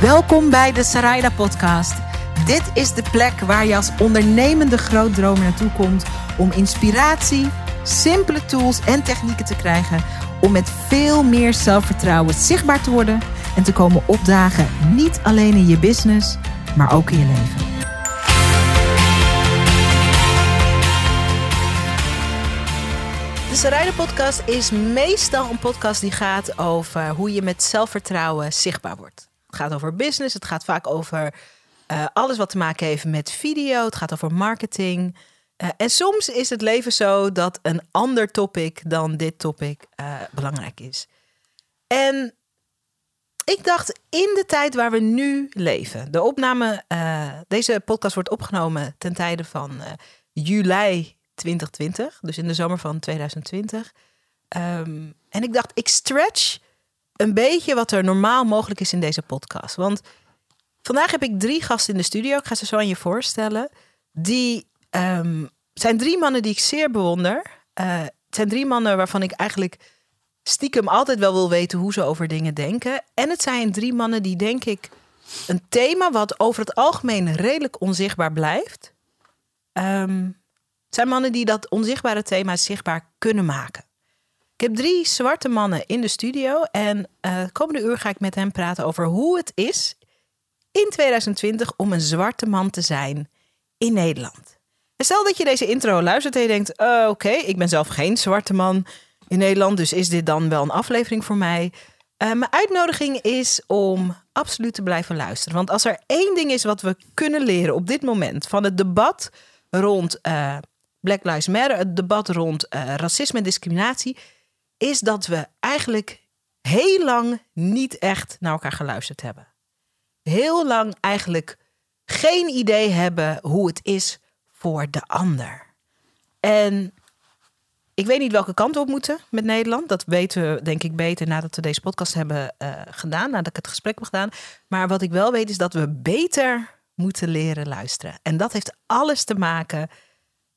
Welkom bij de Sarayda Podcast. Dit is de plek waar je als ondernemende grootdromer naartoe komt om inspiratie, simpele tools en technieken te krijgen om met veel meer zelfvertrouwen zichtbaar te worden en te komen opdagen, niet alleen in je business, maar ook in je leven. De Sarayda Podcast is meestal een podcast die gaat over hoe je met zelfvertrouwen zichtbaar wordt. Het gaat over business, het gaat vaak over uh, alles wat te maken heeft met video, het gaat over marketing. Uh, en soms is het leven zo dat een ander topic dan dit topic uh, belangrijk is. En ik dacht in de tijd waar we nu leven, de opname, deze podcast wordt opgenomen ten tijde van juli 2020, dus in de zomer van 2020. Um, en ik dacht, ik stretch een beetje wat er normaal mogelijk is in deze podcast. Want vandaag heb ik drie gasten in de studio. Ik ga ze zo aan je voorstellen. Die um, zijn drie mannen die ik zeer bewonder. Uh, het zijn drie mannen waarvan ik eigenlijk stiekem altijd wel wil weten hoe ze over dingen denken. En het zijn drie mannen die, denk ik, een thema wat over het algemeen redelijk onzichtbaar blijft. Um, het zijn mannen die dat onzichtbare thema zichtbaar kunnen maken. Heb drie zwarte mannen in de studio en uh, komende uur ga ik met hen praten over hoe het is in 2020 om een zwarte man te zijn in Nederland. En stel dat je deze intro luistert en je denkt: uh, oké, ik ben zelf geen zwarte man in Nederland, dus is dit dan wel een aflevering voor mij? Uh, mijn uitnodiging is om absoluut te blijven luisteren. Want als er één ding is wat we kunnen leren op dit moment van het debat rond uh, Black Lives Matter, het debat rond racisme en discriminatie, is dat we eigenlijk heel lang niet echt naar elkaar geluisterd hebben. Heel lang eigenlijk geen idee hebben hoe het is voor de ander. En ik weet niet welke kant we op moeten met Nederland. Dat weten we denk ik beter nadat we deze podcast hebben uh, gedaan, nadat ik het gesprek heb gedaan. Maar wat ik wel weet is dat we beter moeten leren luisteren. En dat heeft alles te maken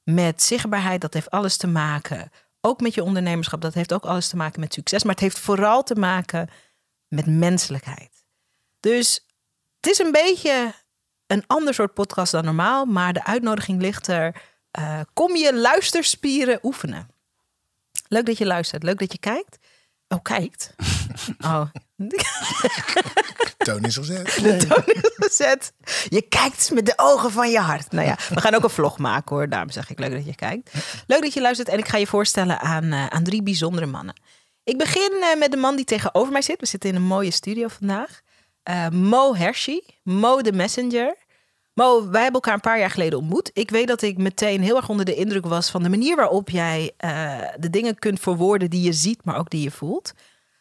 met zichtbaarheid. Dat heeft alles te maken ook met je ondernemerschap. Dat heeft ook alles te maken met succes. Maar het heeft vooral te maken met menselijkheid. Dus het is een beetje een ander soort podcast dan normaal. Maar de uitnodiging ligt er. Uh, kom je luisterspieren oefenen. Leuk dat je luistert. Leuk dat je kijkt. Oh, kijkt. Oh. toon is gezet. De toon is gezet. Je kijkt met de ogen van je hart. Nou ja, we gaan ook een vlog maken hoor. Daarom zeg ik leuk dat je kijkt. Leuk dat je luistert. En ik ga je voorstellen aan, uh, aan drie bijzondere mannen. Ik begin uh, met de man die tegenover mij zit. We zitten in een mooie studio vandaag. Uh, Mo Hershey. Mo the Messenger. Mo, wij hebben elkaar een paar jaar geleden ontmoet. Ik weet dat ik meteen heel erg onder de indruk was van de manier waarop jij de dingen kunt verwoorden die je ziet, maar ook die je voelt.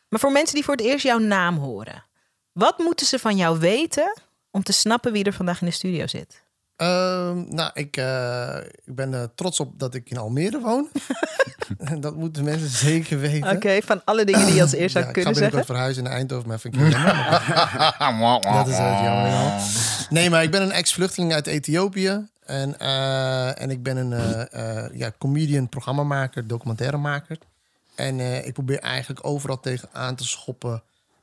Maar voor mensen die voor het eerst jouw naam horen, wat moeten ze van jou weten om te snappen wie er vandaag in de studio zit? Uh, nou, ik, uh, ik ben uh, trots op dat ik in Almere woon. dat moeten mensen zeker weten. Oké, okay, van alle dingen die je als eerst zou kunnen zeggen. Ik ga verhuizen naar Eindhoven, maar vind ik jammer. dat is het jammer. Nee, maar ik ben een ex-vluchteling uit Ethiopië. En, uh, en ik ben een ja, comedian, programmamaker, documentairemaker. En uh, ik probeer eigenlijk overal tegenaan te schoppen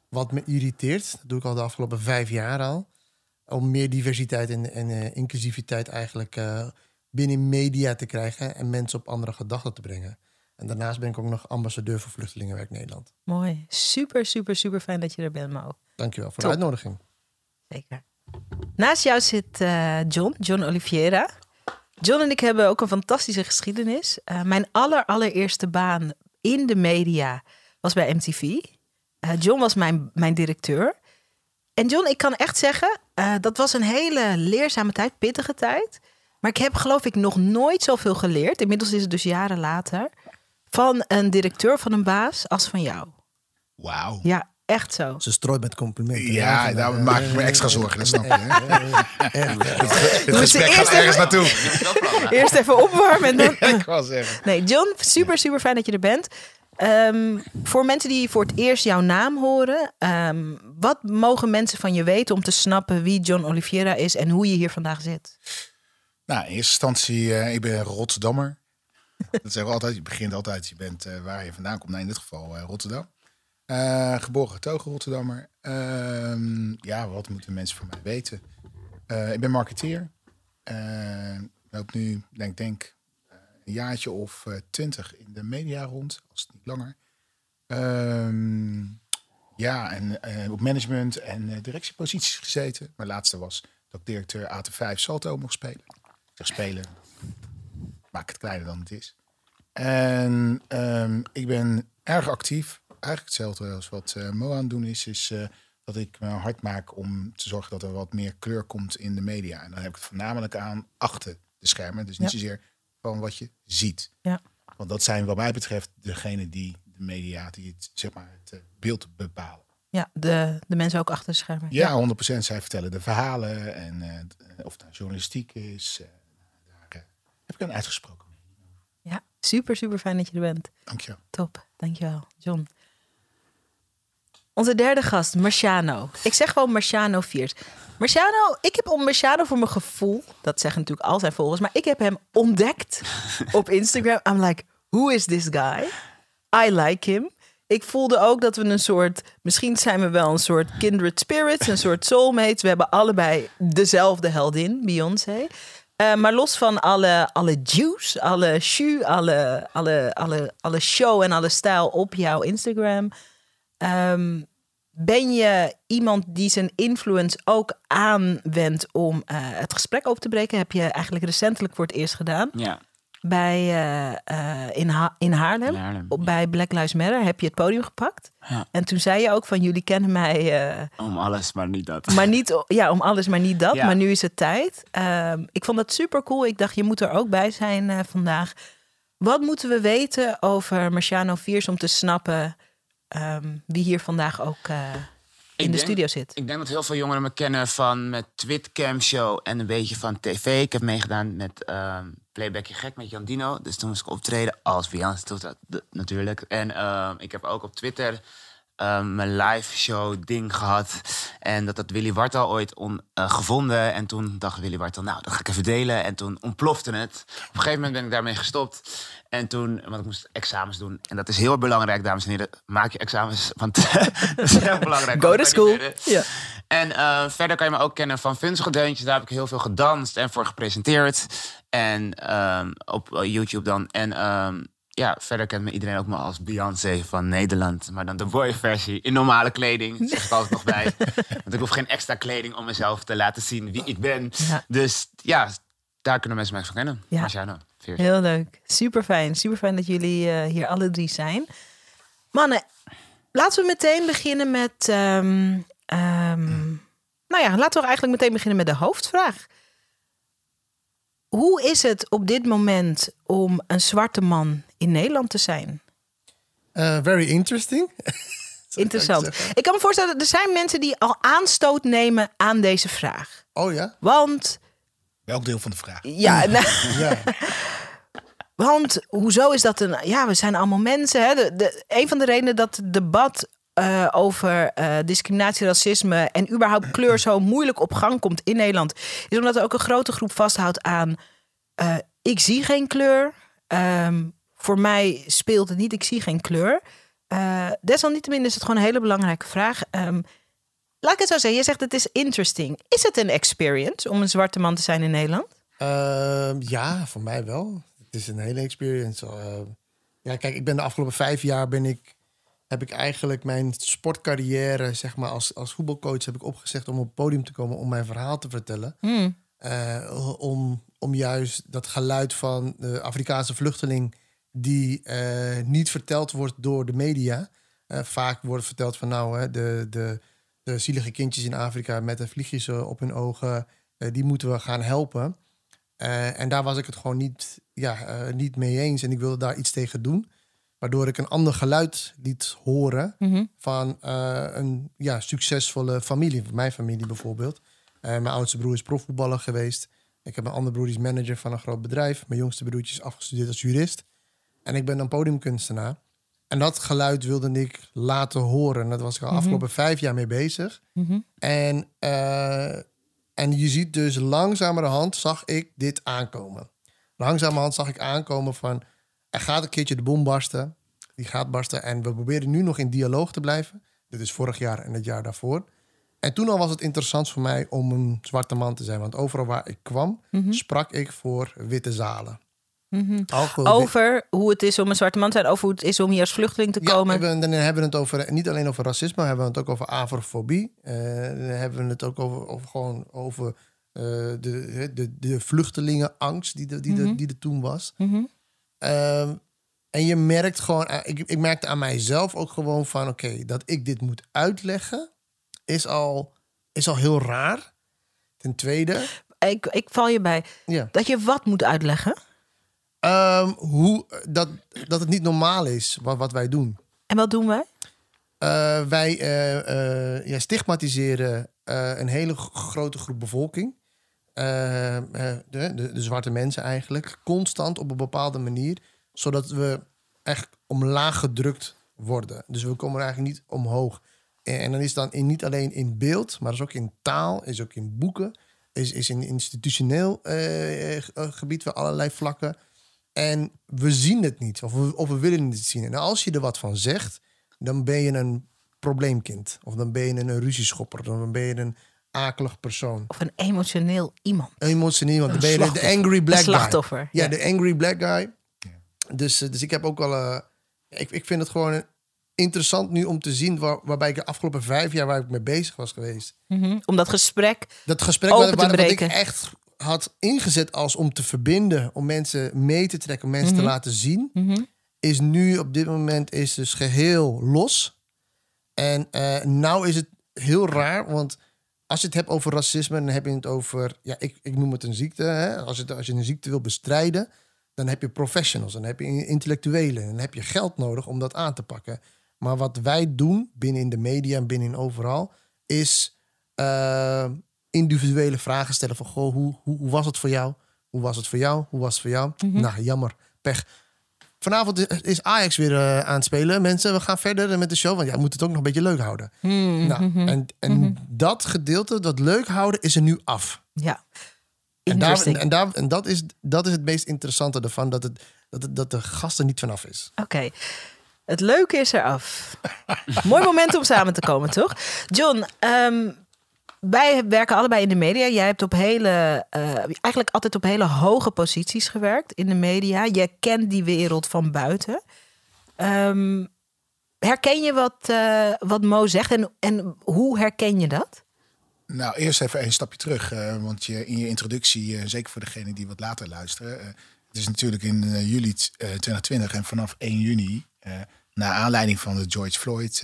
wat me irriteert. Dat doe ik al de afgelopen vijf jaar al. Om meer diversiteit en, en uh, inclusiviteit eigenlijk uh, binnen media te krijgen en mensen op andere gedachten te brengen. En daarnaast ben ik ook nog ambassadeur voor Vluchtelingenwerk Nederland. Mooi. Super, super, super fijn dat je er bent, Mo. Dankjewel voor Top. de uitnodiging. Zeker. Naast jou zit John, John Oliveira. John en ik hebben ook een fantastische geschiedenis. mijn aller, allereerste baan in de media was bij MTV. Uh, eh, John was mijn, mijn directeur. En John, ik kan echt zeggen, uh, dat was een hele leerzame tijd, pittige tijd. Maar ik heb geloof ik nog nooit zoveel geleerd. Inmiddels is het dus jaren later. Van een directeur, van een baas, als van jou. Wauw. Ja, echt zo. Ze strooit met complimenten. Ja, daar nou, maak ik me extra zorgen, dat snap je. Het gesprek gaat ergens naartoe. Eerst even opwarmen en dan... ik was zeggen. Nee, John, super, super fijn dat je er bent. Um, voor mensen die voor het eerst jouw naam horen, um, wat mogen mensen van je weten om te snappen wie John Oliveira is en hoe je hier vandaag zit? Nou, in eerste instantie, uh, ik ben Rotterdammer. dat zeggen we altijd. Je begint altijd, je bent uh, waar je vandaan komt. Nou, in dit geval uh, Rotterdam. Uh, geboren getogen Rotterdammer. Ehm, ja, wat moeten mensen van mij weten? ik ben marketeer. ik loop nu, denk denk, een jaartje of twintig in de media rond, als het niet langer. Ehm, ja, en op management en directieposities gezeten. Mijn laatste was dat ik directeur AT5 Salto mocht spelen. Zeg spelen, maak het kleiner dan het is. En um, ik ben erg actief. Eigenlijk hetzelfde als wat uh, Mo aan het doen is, is uh, dat ik me hard maak om te zorgen dat er wat meer kleur komt in de media. En dan heb ik het voornamelijk aan achter de schermen. Dus niet zozeer van wat je ziet. Ja. Want dat zijn wat mij betreft degene die de media, die het, zeg maar, het uh, beeld bepalen. Ja, de, de mensen ook achter de schermen. Ja, ja. 100%. Zij vertellen de verhalen en uh, of het journalistiek is. Uh, daar heb ik een uitgesproken. Ja, super, super fijn dat je er bent. Dank je. Top, dankjewel, John. Onze derde gast, Marciano. Ik zeg gewoon Marciano Viert. Marciano, ik heb om Marciano voor mijn gevoel, dat zeggen natuurlijk al zijn volgers, maar ik heb hem ontdekt op Instagram. I'm like, who is this guy? I like him. Ik voelde ook dat we een soort, misschien zijn we wel een soort kindred spirits, een soort soulmates. We hebben allebei dezelfde heldin, Beyoncé. Uh, maar los van alle, alle juice, alle shoe, alle, alle, alle, alle show en alle stijl op jouw Instagram. Um, ben je iemand die zijn influence ook aanwendt om uh, het gesprek op te breken? Heb je eigenlijk recentelijk voor het eerst gedaan. Ja bij, uh, in, ha in Haarlem, Haarlem op, bij Black Lives Matter, heb je het podium gepakt. Ja. En toen zei je ook van jullie kennen mij. Om alles, maar niet dat. Maar niet, ja, om alles, maar niet dat. Ja. Maar nu is het tijd. Uh, ik vond dat super cool. Ik dacht, je moet er ook bij zijn vandaag. Wat moeten we weten over Marciano Viers om te snappen um, wie hier vandaag ook in de studio zit. Ik denk dat heel veel jongeren me kennen van met Twitcam Show en een beetje van tv. Ik heb meegedaan met um, Playbackje Gek met Jan Dino. Dus toen moest ik optreden als Beyoncé natuurlijk. En uh, ik heb ook op Twitter um, mijn live show ding gehad. En dat had Willy Wartel ooit on, uh, gevonden. En toen dacht Willy Wartel, nou, dat ga ik even delen. En toen ontplofte het. Op een gegeven moment ben ik daarmee gestopt. En toen, want ik moest examens doen. En dat is heel belangrijk, dames en heren. Maak je examens, want dat is heel belangrijk. Go to school. Ja. En uh, verder kan je me ook kennen van Funzige Deuntjes. Daar heb ik heel veel gedanst en voor gepresenteerd. En um, op YouTube dan. En um, ja, verder kent me iedereen ook maar als Beyoncé van Nederland. Maar dan de boy-versie in normale kleding. Dat zeg ik altijd nog bij. Want ik hoef geen extra kleding om mezelf te laten zien wie ik ben. Ja. Dus ja, daar kunnen mensen mij van kennen. Ja. Marciano, Heel leuk. Super fijn. Super fijn dat jullie uh, hier alle drie zijn. Mannen, laten we meteen beginnen met. Um, um, nou ja, laten we eigenlijk meteen beginnen met de hoofdvraag. Hoe is het op dit moment om een zwarte man in Nederland te zijn? Uh, very interesting. Interessant. Ik kan me voorstellen, er zijn mensen die al aanstoot nemen aan deze vraag. Oh ja? Want... Welk deel van de vraag? Ja, nou, ja. Want hoezo is dat een... Ja, we zijn allemaal mensen. Hè? De, een van de redenen dat het debat uh, over uh, discriminatie, racisme en überhaupt kleur zo moeilijk op gang komt in Nederland, is omdat er ook een grote groep vasthoudt aan: uh, ik zie geen kleur. Um, voor mij speelt het niet, ik zie geen kleur. desalniettemin is het gewoon een hele belangrijke vraag. Um, laat ik het zo zeggen, je zegt het is interesting. Is het een experience om een zwarte man te zijn in Nederland? Ehm, ja, voor mij wel. Het is een hele experience. ja, kijk, ik ben de afgelopen vijf jaar ben ik heb ik eigenlijk mijn sportcarrière, zeg maar, als, als voetbalcoach heb ik opgezegd om op het podium te komen om mijn verhaal te vertellen. Hmm. Uh, om, om juist dat geluid van de Afrikaanse vluchteling die uh, niet verteld wordt door de media. Vaak wordt verteld van nou, hè, de, de, de zielige kindjes in Afrika met de vliegjes op hun ogen, die moeten we gaan helpen. En daar was ik het gewoon niet, ja, niet mee eens en ik wilde daar iets tegen doen. Waardoor ik een ander geluid liet horen mm-hmm. van uh, een ja, succesvolle familie. Mijn familie bijvoorbeeld. Mijn oudste broer is profvoetballer geweest. Ik heb een andere broer die is manager van een groot bedrijf. Mijn jongste broertje is afgestudeerd als jurist. En ik ben een podiumkunstenaar. En dat geluid wilde ik laten horen. En dat was ik al mm-hmm. afgelopen vijf jaar mee bezig. Mm-hmm. En, en je ziet dus langzamerhand zag ik dit aankomen. Langzamerhand zag ik aankomen van er gaat een keertje de bom barsten. die gaat barsten. En we proberen nu nog in dialoog te blijven. Dit is vorig jaar en het jaar daarvoor. En toen al was het interessant voor mij om een zwarte man te zijn. Want overal waar ik kwam, Mhm. sprak ik voor witte zalen. Mhm. Over hoe het is om een zwarte man te zijn, over hoe het is om hier als vluchteling te Ja, komen. we- dan hebben we het over, niet alleen over racisme, maar hebben we het ook over afrofobie. Eh, dan hebben we het ook over, over gewoon over eh, de, de, de vluchtelingenangst die, er- die, er- Mhm. die er toen was. Mhm. Ehm, en je merkt gewoon, eh, ik, ik merkte aan mijzelf ook gewoon van, oké, dat ik dit moet uitleggen, is al, is al heel raar. Ten tweede, Ik, ik val je bij ja. dat je wat moet uitleggen. Ehm, hoe, dat, dat het niet normaal is wat, wat wij doen. En wat doen wij? Eh, wij eh, eh, ja, stigmatiseren eh, een hele grote groep bevolking. Eh, eh, de, de, de zwarte mensen eigenlijk. Constant op een bepaalde manier. Zodat we echt omlaag gedrukt worden. Dus we komen er eigenlijk niet omhoog. En, en dan is dan in, niet alleen in beeld, maar is ook in taal, is ook in boeken. Is, is in institutioneel eh, eh, gebied van allerlei vlakken. En we zien het niet, of we, of we willen het niet zien. En als je er wat van zegt, dan ben je een probleemkind. Of dan ben je een ruzieschopper. Of dan ben je een akelig persoon. Of een emotioneel iemand. Emotioneel, want dan ben je de- angry black Een slachtoffer, guy. Ja, ja. de angry black guy. Dus, eh, dus ik heb ook al... eh, ik, ik vind het gewoon interessant nu om te zien... Waar, waarbij ik de afgelopen vijf jaar waar ik mee bezig was geweest... Mhm. Om dat gesprek. Dat gesprek Open waar, te waar- wat ik breken. echt had ingezet als om te verbinden... om mensen mee te trekken, om mensen Mhm. te laten zien... is nu op dit moment is dus geheel los. En eh nou is het heel raar, want als je het hebt over racisme, dan heb je het over, ja, ik, ik noem het een ziekte. Hè? Als, het, als je een ziekte wil bestrijden, dan heb je professionals, dan heb je intellectuelen, dan heb je geld nodig om dat aan te pakken. Maar wat wij doen binnen in de media en binnen in overal, is eh, individuele vragen stellen van, goh, hoe, hoe, hoe was het voor jou? Hoe was het voor jou? Hoe was het voor jou? Nou, jammer, pech. Vanavond is Ajax weer eh, aan het spelen. Mensen, we gaan verder met de show. Want ja, we moeten het ook nog een beetje leuk houden. Hmm, Nou, mhm. en en dat gedeelte, dat leuk houden, is er nu af. Ja. En, daar, en, daar, en dat, is, dat is het meest interessante ervan. Dat, het, dat, het, dat de gast er niet vanaf is. Oké. Het leuke is eraf. Mooi moment om samen te komen, toch? John, ehm, wij werken allebei in de media. Jij hebt op hele, eh, eigenlijk altijd op hele hoge posities gewerkt in de media. Je kent die wereld van buiten. Ehm, herken je wat, eh, wat Mo zegt en, en hoe herken je dat? Nou, eerst even een stapje terug. eh, want je, in je introductie, zeker voor degenen die wat later luisteren. het is natuurlijk in juli t- eh, 2020 en vanaf 1 juni, naar aanleiding van de George Floyd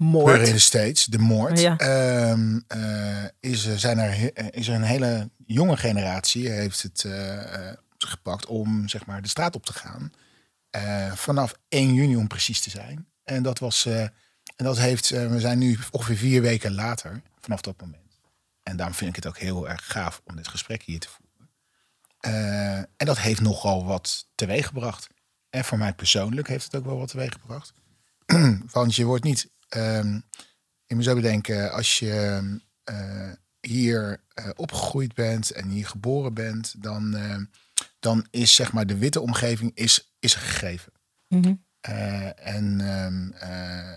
eh, eh, Moord. in de States, de moord, Ja. ehm, eh, is, er, zijn er, eh, is er een hele jonge generatie heeft het eh, eh, gepakt om zeg maar de straat op te gaan. Eh, vanaf 1 juni om precies te zijn. En dat was, eh, en dat heeft, eh, we zijn nu ongeveer vier weken later vanaf dat moment. En daarom vind ik het ook heel erg gaaf om dit gesprek hier te voeren. Eh, en dat heeft nogal wat teweeggebracht. En voor mij persoonlijk heeft het ook wel wat teweeggebracht. Want je wordt niet, ehm je moet zo bedenken, als je eh, hier eh, opgegroeid bent en hier geboren bent, dan, eh, dan is zeg maar de witte omgeving is, is gegeven. Mhm. Eh, en, ehm, eh,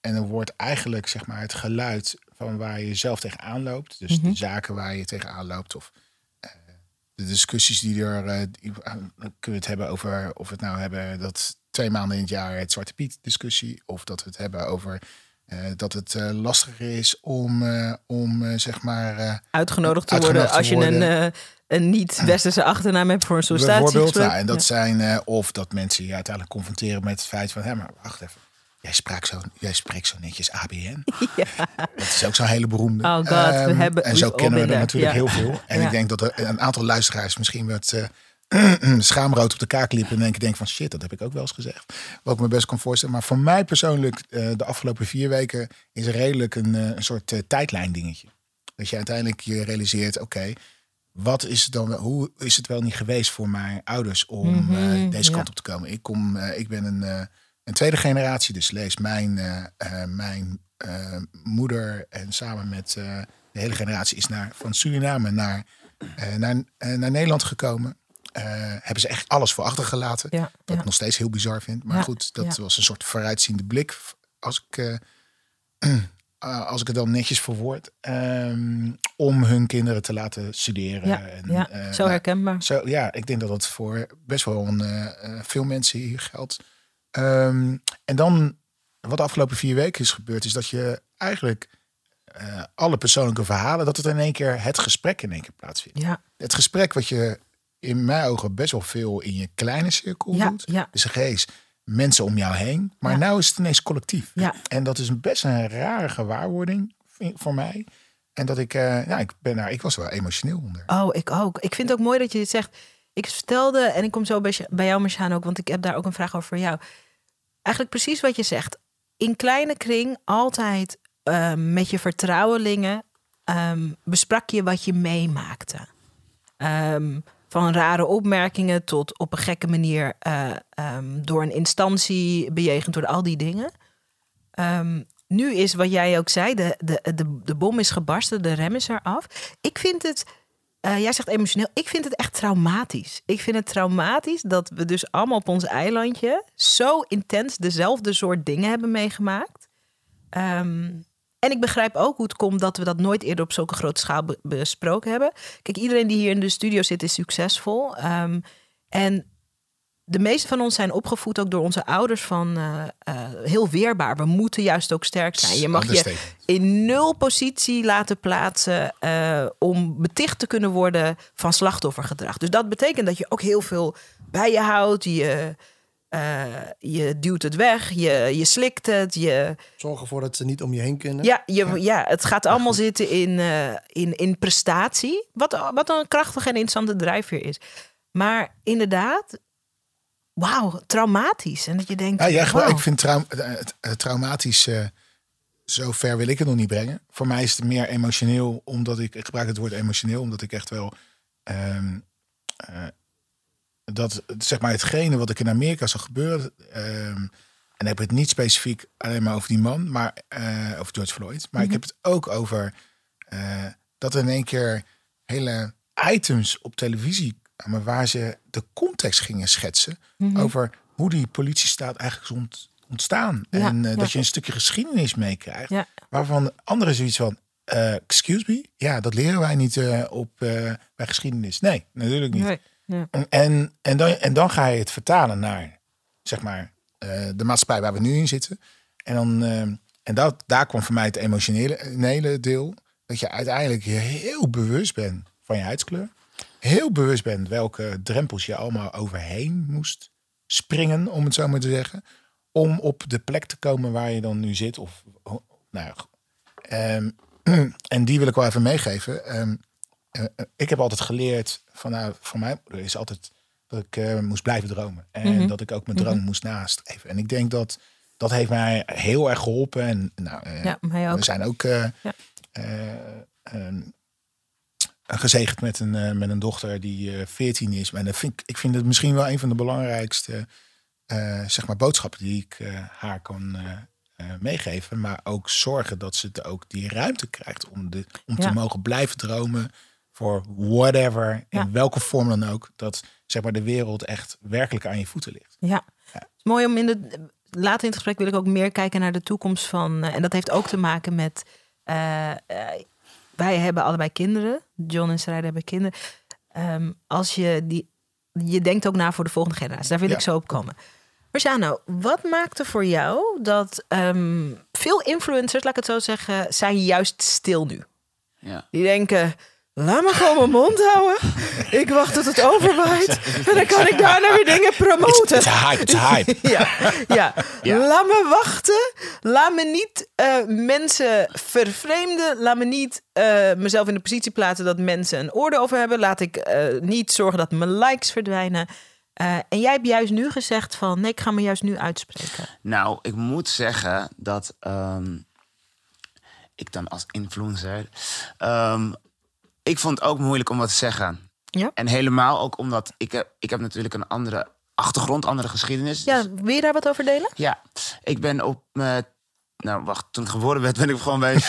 en er wordt eigenlijk zeg maar het geluid van waar je zelf tegenaan loopt, dus de zaken waar je tegenaan loopt of de discussies die er, die- dan kunnen we het hebben over of we het nou hebben dat twee maanden in het jaar het Zwarte Piet discussie, of dat we het hebben over eh, dat het eh, lastiger is om, eh, om zeg maar Uitgenodigd te Uitgenodigd worden te als je een, een niet-westerse achternaam hebt voor een bijvoorbeeld, sollicitatiegesprek. nou, en dat Ja. zijn of dat mensen je uiteindelijk confronteren met het feit van, hé, maar wacht even. Jij, zo, jij spreekt zo netjes ABN. Dat is ook zo'n hele beroemde. Oh god, we Ehm, hebben- en zo kennen we er natuurlijk heel veel. En Ja. ik denk dat er een aantal luisteraars misschien wat schaamrood op de kaak liepen. En denken, denk van shit, dat heb ik ook wel eens gezegd. Wat ik me best kan voorstellen. Maar voor mij persoonlijk, eh, de afgelopen vier weken is er redelijk een, eh, een soort eh, tijdlijn dingetje. Dat je uiteindelijk je realiseert, oké, wat is het dan, hoe is het wel niet geweest voor mijn ouders om Mhm, deze ja. kant op te komen? Ik, kom, ik ben een, een tweede generatie, dus lees mijn, mijn moeder en samen met de hele generatie is naar, van Suriname naar, naar, naar Nederland gekomen. Hebben ze echt alles voor achtergelaten. Ja, Wat ja. ik nog steeds heel bizar vind. Maar Ja, goed, dat was een soort vooruitziende blik. Als ik, eh, eh, als ik het dan netjes verwoord. ehm, om hun kinderen te laten studeren. Ja, en, ja. eh, zo nou, herkenbaar. zo, ja, ik denk dat dat voor best wel een, eh, eh, veel mensen hier geldt. Ehm, en dan, wat de afgelopen vier weken is gebeurd, is dat je eigenlijk eh, alle persoonlijke verhalen, dat het in één keer het gesprek in één keer plaatsvindt. Ja, Het gesprek wat je in mijn ogen best wel veel in je kleine cirkel Ja, doet. ja. Dus geest, mensen om jou heen. Maar Ja. nou is het ineens collectief. Ja. En dat is best een rare gewaarwording voor mij. En dat ik, eh, ja, ik ben daar, ik was wel emotioneel onder. Oh, ik ook. Ik vind het ook mooi dat je dit zegt. Ik vertelde, en ik kom zo bij, bij jou, Marjane, ook, want ik heb daar ook een vraag over voor jou. Eigenlijk precies wat je zegt. In kleine kring altijd ehm, met je vertrouwelingen ehm, besprak je wat je meemaakte. Ehm, van rare opmerkingen tot op een gekke manier eh, ehm, door een instantie bejegend door al die dingen. Ehm, nu is wat jij ook zei, de, de, de, de bom is gebarsten, de rem is eraf. Ik vind het, eh, jij zegt emotioneel, ik vind het echt traumatisch. Ik vind het traumatisch dat we dus allemaal op ons eilandje zo intens dezelfde soort dingen hebben meegemaakt. Ehm, en ik begrijp ook hoe het komt dat we dat nooit eerder op zulke grote schaal be- besproken hebben. Kijk, iedereen die hier in de studio zit is succesvol. Ehm, en de meeste van ons zijn opgevoed ook door onze ouders van eh, eh, heel weerbaar. We moeten juist ook sterk zijn. Je mag je in nul positie laten plaatsen eh, om beticht te kunnen worden van slachtoffergedrag. Dus dat betekent dat je ook heel veel bij je houdt. Je, eh, je duwt het weg, je, je slikt het. Je, Zorg ervoor dat ze niet om je heen kunnen. ja, je, ja. het gaat allemaal zitten in, eh, in, in prestatie. Wat, wat een krachtige en interessante drijfveer is. Maar inderdaad, wauw, traumatisch. En dat je denkt, Ja, ik vind traum, eh, traumatisch, eh, zo ver wil ik het nog niet brengen. Voor mij is het meer emotioneel, omdat ik, ik gebruik het woord emotioneel, omdat ik echt wel, ehm, eh, dat zeg maar hetgene wat ik in Amerika zag gebeuren, ehm, en dan heb ik het niet specifiek alleen maar over die man, maar eh, over George Floyd, maar ik heb het ook over eh, dat er in één keer hele items op televisie kwamen waar ze de context gingen schetsen over hoe die politiestaat eigenlijk is ont- ontstaan. Ja, en eh, ja. dat je een stukje geschiedenis meekrijgt, Ja. waarvan anderen zoiets van, excuse me, ja, dat leren wij niet op, bij geschiedenis. Nee, natuurlijk niet. Nee, En, en, dan, en dan ga je het vertalen naar, zeg maar, eh, de maatschappij waar we nu in zitten. En, dan, eh, en dat, daar kwam voor mij het emotionele deel. Dat je uiteindelijk heel bewust bent van je huidskleur. Heel bewust bent welke drempels je allemaal overheen moest springen, om het zo maar te zeggen. Om op de plek te komen waar je dan nu zit. Of, nou, ehm, en die wil ik wel even meegeven. Eh, ik heb altijd geleerd van, nou, van mij moeder is altijd dat ik eh, moest blijven dromen. En Mhm. dat ik ook mijn droom moest nastreven. En ik denk dat dat heeft mij heel erg geholpen. En nou, eh, Ja, mij ook. we zijn ook eh, Ja. eh, ehm, gezegend met een, eh, met een dochter die eh 14 is. Dat vind ik, ik vind het misschien wel een van de belangrijkste eh, zeg maar boodschappen die ik eh, haar kan eh, eh, meegeven. Maar ook zorgen dat ze ook die ruimte krijgt om, de, om Ja. te mogen blijven dromen voor whatever, Ja. in welke vorm dan ook. Dat zeg maar de wereld echt werkelijk aan je voeten ligt. Ja. Het is mooi om in de later in het gesprek wil ik ook meer kijken naar de toekomst van. eh, en dat heeft ook te maken met. eh, eh, wij hebben allebei kinderen. John en Sarayda hebben kinderen. Ehm, als je die. Je denkt ook na voor de volgende generatie. Daar wil Ja. ik zo op komen. Marciano, wat maakte voor jou dat ehm, veel influencers, laat ik het zo zeggen, zijn juist stil nu? Ja. Die denken, laat me gewoon mijn mond houden. Ik wacht tot het overwaait. En dan kan ik daarna weer dingen promoten. Het is hype, het is hype. Ja, ja. Ja. laat me wachten. Laat me niet eh, mensen vervreemden. Laat me niet eh, mezelf in de positie plaatsen dat mensen een oordeel over hebben. Laat ik eh, niet zorgen dat mijn likes verdwijnen. Eh, en jij hebt juist nu gezegd van... nee, ik ga me juist nu uitspreken. Nou, ik moet zeggen dat ehm, ik dan als influencer. ehm, ik vond het ook moeilijk om wat te zeggen. Ja? En helemaal ook omdat ik heb, ik heb natuurlijk een andere achtergrond, andere geschiedenis. Ja, Dus- wil je daar wat over delen? ja. Ik ben op mijn. Nou, wacht, toen ik geboren werd, ben ik gewoon bij.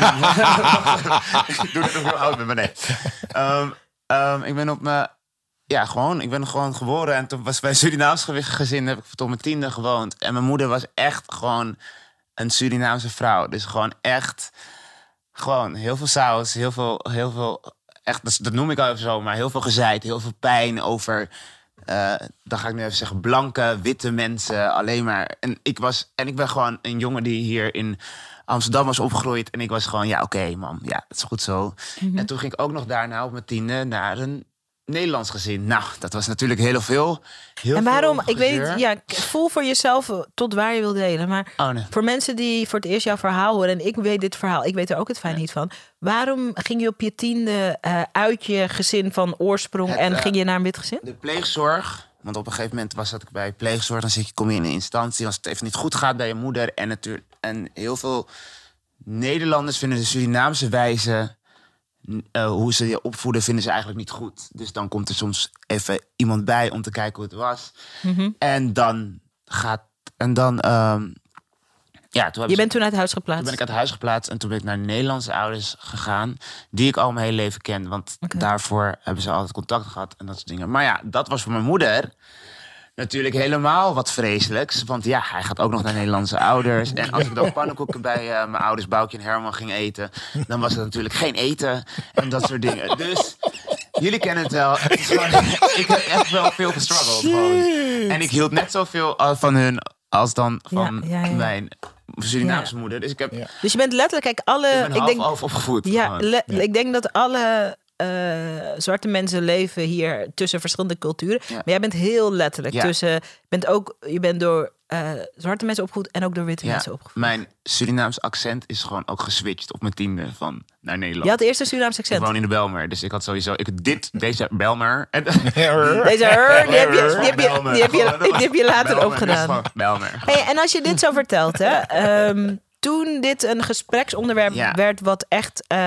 ik doe het nog heel oud ben, maar nee. Ehm, ehm, ik ben op mijn ja, gewoon. Ik ben gewoon geboren en toen was bij een Surinaams ge- gezin. Heb ik tot mijn tiende gewoond. En mijn moeder was echt gewoon een Surinaamse vrouw. Dus gewoon echt, gewoon heel veel saus, heel veel, heel veel, echt, dat, dat noem ik al even zo, maar heel veel gezeid, heel veel pijn over, eh, dan ga ik nu even zeggen, blanke, witte mensen, alleen maar. En ik was, en ik ben gewoon een jongen die hier in Amsterdam was opgegroeid. En ik was gewoon, ja, oké, man, ja, het is goed zo. En toen ging ik ook nog daarna op mijn tiende naar een Nederlands gezin. Nou, dat was natuurlijk heel veel. Heel En waarom, veel ik weet ja, voel voor jezelf eh, tot waar je wil delen. Maar Oh, nee. voor mensen die voor het eerst jouw verhaal horen, en ik weet dit verhaal, ik weet er ook het fijn niet van. Waarom ging je op je tiende eh, uit je gezin van oorsprong Het, en eh, ging je naar een wit gezin? De pleegzorg. Want op een gegeven moment was dat ik bij pleegzorg. Dan zit je, kom je in een instantie. Als het even niet goed gaat bij je moeder. En, natuurlijk, en heel veel Nederlanders vinden de Surinaamse wijze. Eh, hoe ze je opvoeden, vinden ze eigenlijk niet goed. Dus dan komt er soms even iemand bij om te kijken hoe het was. Mhm. En dan gaat. En dan. ehm, ja, toen Je ze- bent toen uit huis geplaatst. toen ben ik uit huis geplaatst en toen ben ik naar Nederlandse ouders gegaan. Die ik al mijn hele leven ken. Want daarvoor hebben ze altijd contact gehad en dat soort dingen. Maar ja, dat was voor mijn moeder natuurlijk helemaal wat vreselijks. Want ja, hij gaat ook nog naar Nederlandse ouders. En als ik dan pannenkoeken bij eh, mijn ouders Boukje en Herman ging eten... dan was het natuurlijk geen eten en dat soort dingen. Dus jullie kennen het wel. Het is gewoon- ik heb echt wel veel gestruggeld. Gewoon. En ik hield net zoveel eh, van hun als dan van Ja, ja, ja. mijn Surinaamse moeder. Dus ik heb... Ja. Dus je bent letterlijk, kijk, alle. Ik ben ik half denk, half opgevoed. ja, le- ik denk dat alle eh, zwarte mensen leven hier tussen verschillende culturen. Ja. Maar jij bent heel letterlijk Ja. tussen. Je bent ook, je bent door eh, zwarte mensen opgevoed en ook door witte Ja, mensen opgevoed. mijn Surinaams accent is gewoon ook geswitcht op mijn tiende van naar Nederland. Je had eerst een Surinaams ik accent. woon in de Belmer, dus ik had sowieso ik, dit, deze Belmer. En, Deze er, die heb je, die heb je, die heb je, die heb je later Belmer, opgedaan. Belmer. Hey, en als je dit zo vertelt, hè, ehm, toen dit een gespreksonderwerp werd, wat echt eh,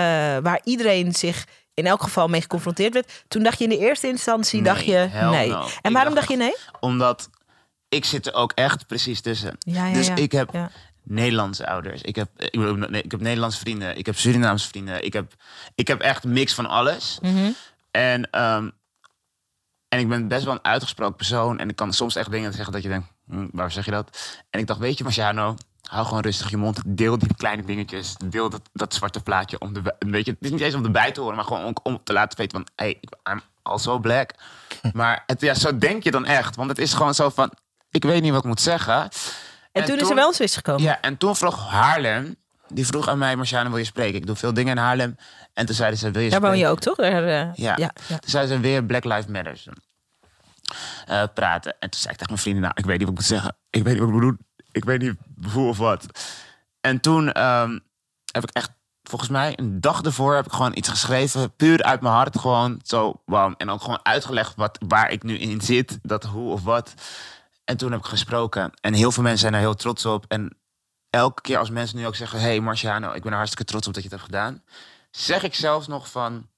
waar iedereen zich in elk geval mee geconfronteerd werd, toen dacht je in de eerste instantie, Nee, dacht je nee. no. En Ik waarom dacht je nee? Omdat ik zit er ook echt precies tussen. Ja, ja, dus ja. ik heb. Nederlandse ouders. Ik heb, ik, heb Nederlandse vrienden. Ik heb Surinaamse vrienden. Ik heb, ik heb echt een mix van alles. Mhm. En, ehm, en ik ben best wel een uitgesproken persoon. En ik kan soms echt dingen zeggen dat je denkt, hm, waar zeg je dat? En ik dacht, weet je Marciano, hou gewoon rustig je mond. Deel die kleine dingetjes. Deel dat, dat zwarte plaatje. Om de, weet je, het is niet eens om erbij te horen, maar gewoon om, om te laten weten van... Hey, I'm also black. Maar het, ja, zo denk je dan echt. Want het is gewoon zo van, ik weet niet wat ik moet zeggen. En, toen, is er wel een switch gekomen. Ja, en toen vroeg Haarlem, die vroeg aan mij, Marciano, wil je spreken? Ik doe veel dingen in Haarlem. En toen zeiden ze, wil je Daar woon spreken? je ook, toch? Daar, eh, Ja. Toen zeiden ze weer Black Lives Matter eh, praten. En toen zei ik tegen mijn vrienden, nou, ik weet niet wat ik moet zeggen. Ik weet niet wat ik moet doen. Ik weet niet hoe of wat. En toen ehm, heb ik echt, volgens mij, een dag ervoor heb ik gewoon iets geschreven. Puur uit mijn hart, gewoon zo, bam. En ook gewoon uitgelegd wat, waar ik nu in zit. Dat hoe of wat. En toen heb ik gesproken. En heel veel mensen zijn daar heel trots op. En elke keer als mensen nu ook zeggen... hey Marciano, ik ben er hartstikke trots op dat je het hebt gedaan. Zeg ik zelfs nog van...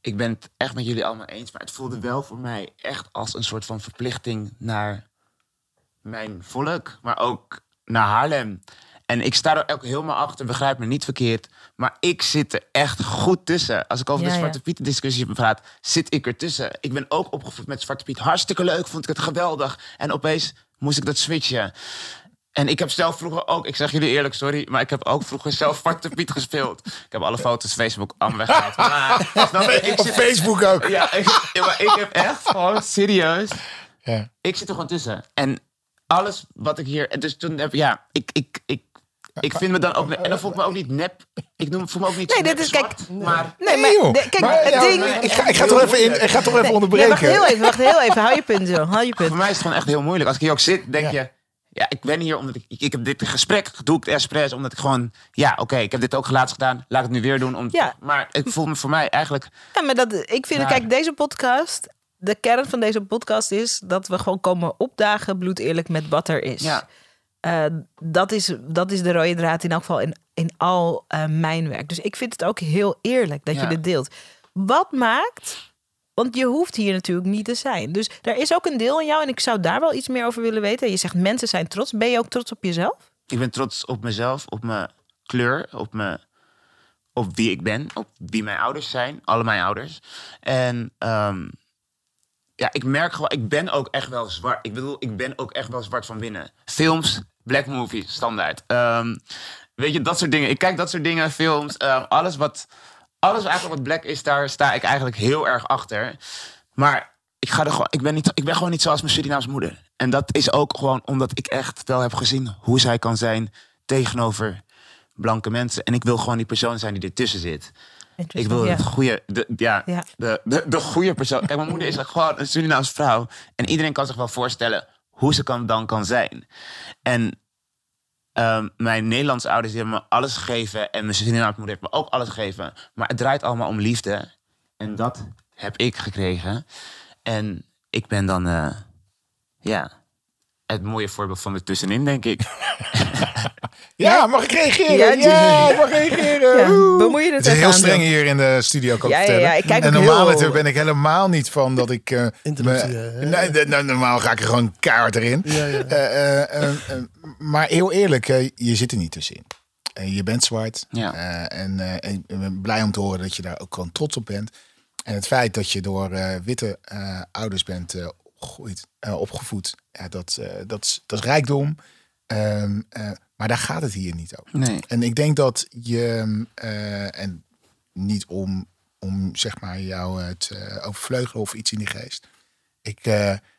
Ik ben het echt met jullie allemaal eens. Maar het voelde wel voor mij echt als een soort van verplichting naar mijn volk. Maar ook naar Haarlem. En ik sta er ook helemaal achter, begrijp me niet verkeerd. Maar ik zit er echt goed tussen. Als ik over Ja, de ja. Zwarte Piet discussie praat, zit ik er tussen. Ik ben ook opgevoed met Zwarte Piet. Hartstikke leuk, vond ik het geweldig. En opeens moest ik dat switchen. En ik heb zelf vroeger ook, ik zeg jullie eerlijk, sorry, maar ik heb ook vroeger zelf Zwarte Piet gespeeld. Ik heb alle foto's Facebook allemaal weggehaald. Maar, ik Op zit, Facebook ook. ja, ik, maar ik heb echt gewoon serieus Ja. ik zit er gewoon tussen. En alles wat ik hier. en Dus toen heb ja, ik, ik, ik, ik vind me dan ook. En dan voel ik me ook niet nep. Ik noem, voel me ook niet. Nee, dit is- kijk, maar. Nee, maar kijk, het ding... ik, ga, ik ga toch even, in, ik ga toch even Nee, onderbreken. wacht heel even, wacht heel even. Hou je punt zo, hou je punt. Voor mij is het gewoon echt heel moeilijk. Als ik hier ook zit, denk je. Ja, ik ben hier omdat ik, ik, heb dit gesprek, doe ik expres, omdat ik gewoon, ja, oké, ik heb dit ook laatst gedaan, laat ik het nu weer doen. Om. Maar ik voel me voor mij eigenlijk, Ja, maar dat, ik vind, kijk, deze podcast, de kern van deze podcast is dat we gewoon komen opdagen, bloed eerlijk met wat er is. ja, Eh, dat, is dat is de rode draad in elk geval in, in al eh, mijn werk. Dus ik vind het ook heel eerlijk dat je dit deelt. Wat maakt, want je hoeft hier natuurlijk niet te zijn. Dus er is ook een deel in jou en ik zou daar wel iets meer over willen weten. Je zegt mensen zijn trots. Ben je ook trots op jezelf? ik ben trots op mezelf, op mijn kleur, op, mijn, op wie ik ben, op wie mijn ouders zijn, alle mijn ouders. En ehm, ja, ik merk gewoon, ik ben ook echt wel zwart. Ik bedoel, ik ben ook echt wel zwart van binnen. Films, black movie, standaard. Ehm, weet je, dat soort dingen. Ik kijk dat soort dingen, films, ehm, alles wat, alles eigenlijk wat black is, daar sta ik eigenlijk heel erg achter. Maar ik, ga er gewoon, ik, ben niet, ik ben gewoon niet zoals mijn Surinaamse moeder. En dat is ook gewoon omdat ik echt wel heb gezien hoe zij kan zijn tegenover blanke mensen. En ik wil gewoon die persoon zijn die ertussen zit. Ik wil ja. het goede, de, ja, Ja. De, de, de goede persoon. Kijk, mijn moeder is gewoon een Surinaamse vrouw. En iedereen kan zich wel voorstellen hoe ze kan, dan kan zijn. En ehm, mijn Nederlandse ouders die hebben me alles gegeven. En mijn Surinaamse moeder heeft me ook alles gegeven. Maar het draait allemaal om liefde. En dat heb ik gekregen. En ik ben dan, eh, ja, het mooie voorbeeld van ertussenin, denk ik. Ja, mag ik reageren? Ja, Ja, ik mag reageren. Ja, bemoei je het Het is even heel aan, streng hier in de studio, kan ik Ja, ja, vertellen. ja, ik kijk en normaal heel- natuurlijk ben ik helemaal niet van dat ik... eh, me- hè? nee, de- nou, normaal ga ik er gewoon kaart erin. Ja, ja. Eh, eh, eh, eh, maar heel eerlijk, je zit er niet tussenin. En je bent zwart. Ja. Eh, en, eh, en ik ben blij om te horen dat je daar ook gewoon trots op bent. En het feit dat je door eh, witte ouders bent opgegroeid, eh, opgevoed, ja, dat, eh, dat, is, dat is rijkdom. Ehm, eh, maar daar gaat het hier niet over. Nee. En ik denk dat je, eh, en niet om, om zeg maar jou het eh, overvleugelen of iets in die geest. Ik,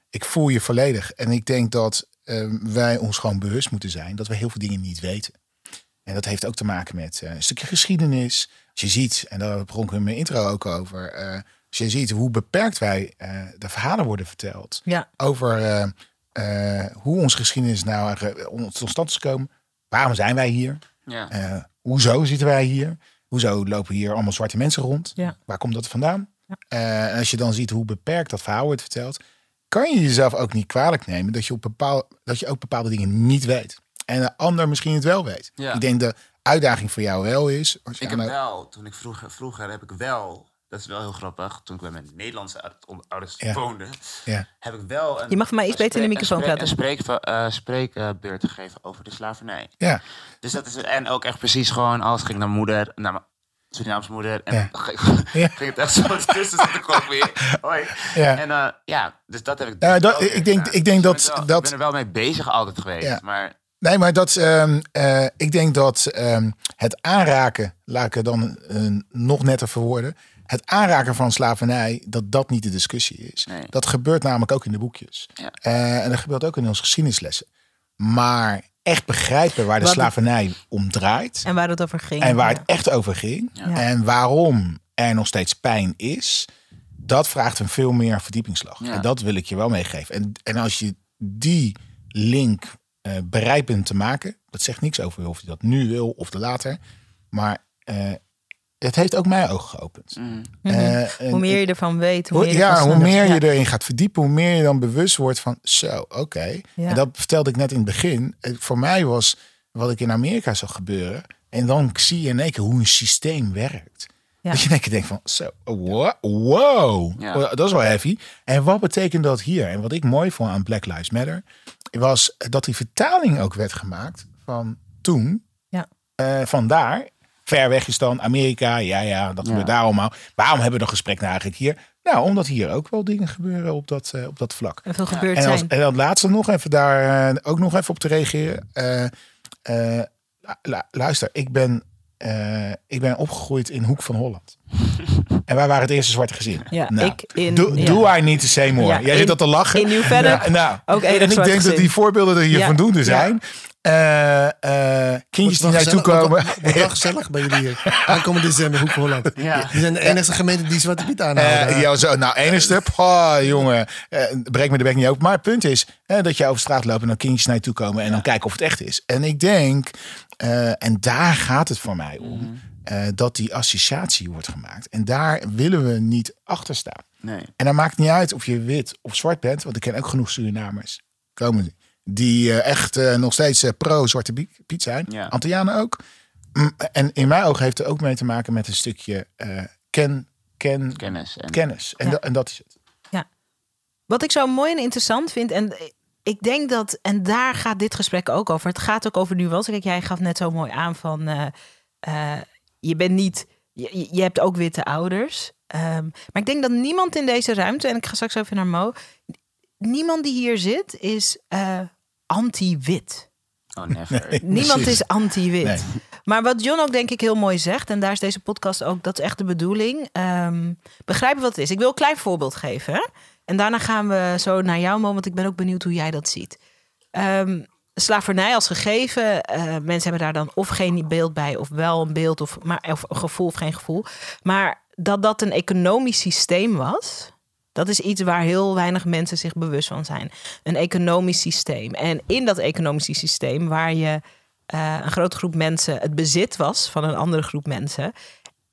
ik voel je volledig. En ik denk dat eh, wij ons gewoon bewust moeten zijn dat we heel veel dingen niet weten. En dat heeft ook te maken met een stukje geschiedenis. Als je ziet, en daar begon ik in mijn intro ook over. Als je ziet hoe beperkt wij eh, de verhalen worden verteld Ja, over eh, eh, hoe onze geschiedenis nou eigenlijk tot stand is gekomen. Waarom zijn wij hier? Ja. Eh, hoezo zitten wij hier? Hoezo lopen hier allemaal zwarte mensen rond? Ja. Waar komt dat vandaan? Eh, en als je dan ziet hoe beperkt dat verhaal wordt verteld, kan je jezelf ook niet kwalijk nemen dat je, op bepaal, dat je ook bepaalde dingen niet weet. En een ander misschien het wel weet. Ja. Ik denk de uitdaging voor jou wel is. Als Ik heb de- wel, toen ik vroeger, vroeger heb ik wel, dat is wel heel grappig, toen ik bij mijn Nederlandse oud- ouders Ja. woonde, Ja. heb ik wel een... Je mag mij iets beter in de microfoon een praten. Een spreek, eh, spreekbeurt gegeven over de slavernij. ja, Dus dat is, en ook echt precies gewoon, alles ging naar moeder, naar mijn Surinaamse moeder. En Ja. ging, Ja. ging het echt zo tussen zitten komen weer. Hoi. Ja. En eh, ja, dus dat heb ik Ja, dat- ik denk- gedaan. ik denk Dus dat- ben wel- dat- Ik ben er wel mee bezig altijd geweest. Ja. Maar Nee, maar dat, ehm, eh, ik denk dat ehm, het aanraken, laat ik het dan nog netter verwoorden. Het aanraken van slavernij, dat dat niet de discussie is. Nee. Dat gebeurt namelijk ook in de boekjes. Ja. Eh, en dat gebeurt ook in onze geschiedenislessen. Maar echt begrijpen waar de Wat- slavernij om draait. en waar het over ging. En waar Ja. het echt over ging. Ja. En waarom er nog steeds pijn is. Dat vraagt een veel meer verdiepingsslag. Ja. En dat wil ik je wel meegeven. En, en als je die link eh bereid bent te maken. Dat zegt niks over of je dat nu wil of later. Maar eh, het heeft ook mijn ogen geopend. mm, Eh, en Mhm. Hoe meer je ervan weet, hoe hoe- meer je ja, hoe meer Ja. je erin gaat verdiepen, hoe meer je dan bewust wordt van zo, oké. Ja. En dat vertelde ik net in het begin. Voor mij was wat ik in Amerika zag gebeuren. En dan zie je in één keer hoe een systeem werkt. Ja. Dat je in één keer denkt van zo, wa- wow, Ja. dat is wel heavy. En wat betekent dat hier? En wat ik mooi vond aan Black Lives Matter, was dat die vertaling ook werd gemaakt van toen, Ja. eh, vandaar. Ver weg is dan Amerika, ja, ja, dat Ja. gebeurt daar allemaal. Waarom hebben we dan gesprek nou eigenlijk hier? Nou, omdat hier ook wel dingen gebeuren op dat, eh, op dat vlak. En veel gebeurd En als, zijn. en dan laatste nog even daar eh, ook nog even op te reageren. Eh, eh, lu- lu- luister, ik ben, eh, ik ben opgegroeid in Hoek van Holland. en wij waren het eerste zwarte gezin. Ja, nou, ik in- do, ja. do I need to say more? Ja, Jij in- zit dat te lachen. in Nou, nou, ook en ik denk dat die voorbeelden er hier Ja, voldoende ja. zijn. Eh, eh, kindjes die naartoe komen. wordt- wel gezellig bij jullie hier. Aankomende december, Hoek van Holland. Ja. Die zijn de enige gemeente die Zwarte Piet aanhouden. Eh, ja, zo, nou, enigste. Oh, jongen, eh, breek me de bek niet open. Maar het punt is dat je over straat loopt en dan kindjes naar je toe komen en dan kijken of het echt is. En ik denk, eh, en daar gaat het voor mij om, eh, dat die associatie wordt gemaakt. En daar willen we niet achter staan. nee. En dan maakt het niet uit of je wit of zwart bent, want ik ken ook genoeg Surinamers. Komen die eh, echt eh, nog steeds eh, pro-zwarte Piet zijn. Ja. Antillianen ook. Mm, En in mijn ogen heeft het ook mee te maken met een stukje eh, ken, ken, Kennis. En, kennis. En, Ja. da- en dat is het. Wat ik zo mooi en interessant vind, en ik denk dat, en daar gaat dit gesprek ook over. Het gaat ook over nuance. Kijk, jij gaf net zo mooi aan van, eh, eh, je bent niet, je, je hebt ook witte ouders. Ehm, maar ik denk dat niemand in deze ruimte, en ik ga straks even naar Mo, niemand die hier zit is uh, anti-wit. Oh, never. niemand is anti-wit. Maar wat John ook denk ik heel mooi zegt, en daar is deze podcast ook, dat is echt de bedoeling. Um, begrijpen wat het is. Ik wil een klein voorbeeld geven. Hè? En daarna gaan we zo naar jou, Mo, want ik ben ook benieuwd hoe jij dat ziet. Um, slavernij als gegeven. Uh, mensen hebben daar dan of geen beeld bij, of wel een beeld, of, maar, of een gevoel of geen gevoel. Maar dat dat een economisch systeem was, dat is iets waar heel weinig mensen zich bewust van zijn. Een economisch systeem. En in dat economische systeem, waar je uh, een grote groep mensen het bezit was van een andere groep mensen.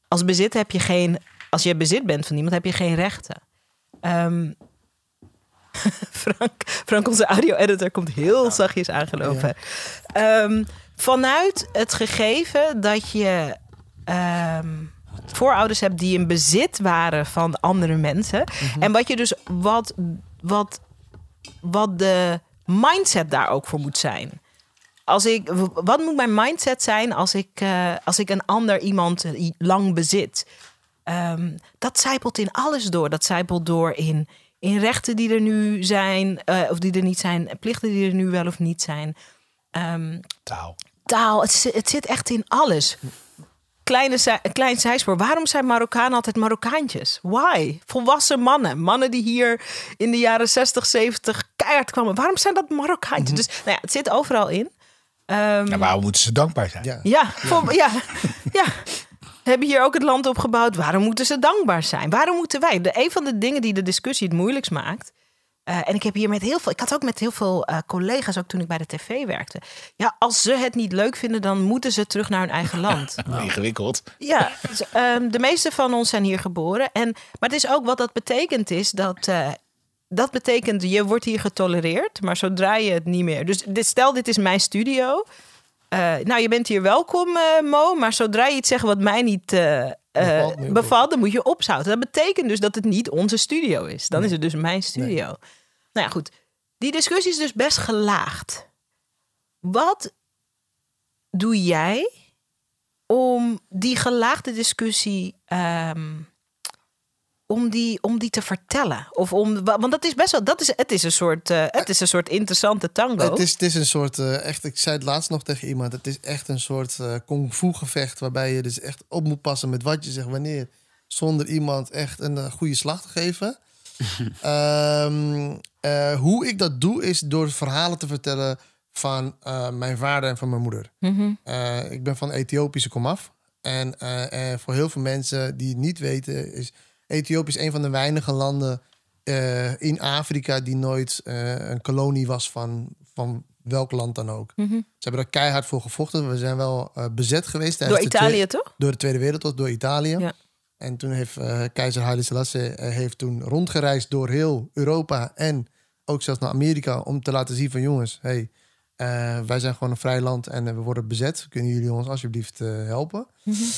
Als bezit heb je geen. Als je bezit bent van iemand, heb je geen rechten. Um, Frank, Frank, onze audio-editor, komt heel zachtjes aangelopen. Um, vanuit het gegeven dat je um, voorouders hebt die in bezit waren van andere mensen. Mhm. En wat je dus wat, wat, wat de mindset daar ook voor moet zijn. Als ik, wat moet mijn mindset zijn als ik, uh, als ik een ander iemand lang bezit? Um, dat zijpelt in alles door. Dat zijpelt door in, in rechten die er nu zijn, uh, of die er niet zijn, plichten die er nu wel of niet zijn. Um, taal. Taal, het, het, zit echt in alles. Kleine, klein zijspoor. Waarom zijn Marokkanen altijd Marokkaantjes? Why? Volwassen mannen. Mannen die hier in de jaren 60, 70 keihard kwamen. Waarom zijn dat Marokkaantjes? Mhm. Dus nou ja, het zit overal in. Um, ja, waarom moeten ze dankbaar zijn? Ja, ja, ja. ja, ja hebben hier ook het land opgebouwd. Waarom moeten ze dankbaar zijn? Waarom moeten wij? De, een van de dingen die de discussie het moeilijkst maakt. Uh, en ik heb hier met heel veel. Ik had ook met heel veel uh, collega's, ook toen ik bij de tv werkte. Ja, als ze het niet leuk vinden, dan moeten ze terug naar hun eigen land. Nou. Ingewikkeld. Ja, dus, um, de meeste van ons zijn hier geboren. En, maar het is ook wat dat betekent, is dat. Uh, dat betekent, je wordt hier getolereerd, maar zodra je het niet meer. Dus dit, stel, dit is mijn studio. Uh, nou, je bent hier welkom, uh, Mo. Maar zodra je iets zegt wat mij niet uh, bevalt, bevalt, dan moet je opzouten. Dat betekent dus dat het niet onze studio is. Dan is het dus mijn studio. Nee. Nou ja, goed. Die discussie is dus best gelaagd. Wat doe jij om die gelaagde discussie um, om die, om die te vertellen? Of om, want dat is best wel, dat is, het is een soort, uh, het is een soort interessante tango. Het is, het is een soort, uh, echt, ik zei het laatst nog tegen iemand, het is echt een soort uh, kung fu gevecht waarbij je dus echt op moet passen met wat je zegt wanneer, zonder iemand echt een goede slag te geven. um, hoe ik dat doe is door verhalen te vertellen van mijn vader en van mijn moeder. Mm -hmm. ik ben van Ethiopische komaf. En voor heel veel mensen die het niet weten, is Ethiopië is een van de weinige landen uh, in Afrika die nooit uh, een kolonie was van, van welk land dan ook. Mm -hmm. Ze hebben er keihard voor gevochten. We zijn wel uh, bezet geweest. Door Italië, toch? Door de Tweede Wereldoorlog, door Italië. Ja. En toen heeft keizer Haile Selassie heeft toen rondgereisd door heel Europa en ook zelfs naar Amerika om te laten zien van jongens, hey, uh, wij zijn gewoon een vrij land en uh, we worden bezet. Kunnen jullie ons alsjeblieft uh, helpen? Mm -hmm.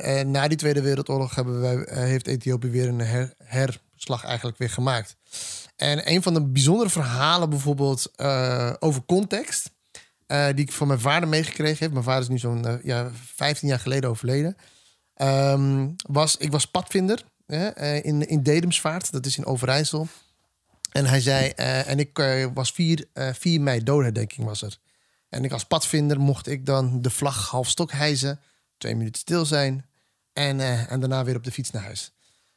en na die Tweede Wereldoorlog hebben wij, heeft Ethiopië weer een her, herslag eigenlijk weer gemaakt. En een van de bijzondere verhalen bijvoorbeeld over context... die ik van mijn vader meegekregen heb... mijn vader is nu zo'n ja, 15 jaar geleden overleden... Um, was, ik was padvinder in, in Dedemsvaart, dat is in Overijssel... En hij zei, uh, en ik uh, was 4, uh, 4 mei doodherdenking was er. En ik als padvinder mocht ik dan de vlag half stok hijzen, twee minuten stil zijn en, uh, en daarna weer op de fiets naar huis.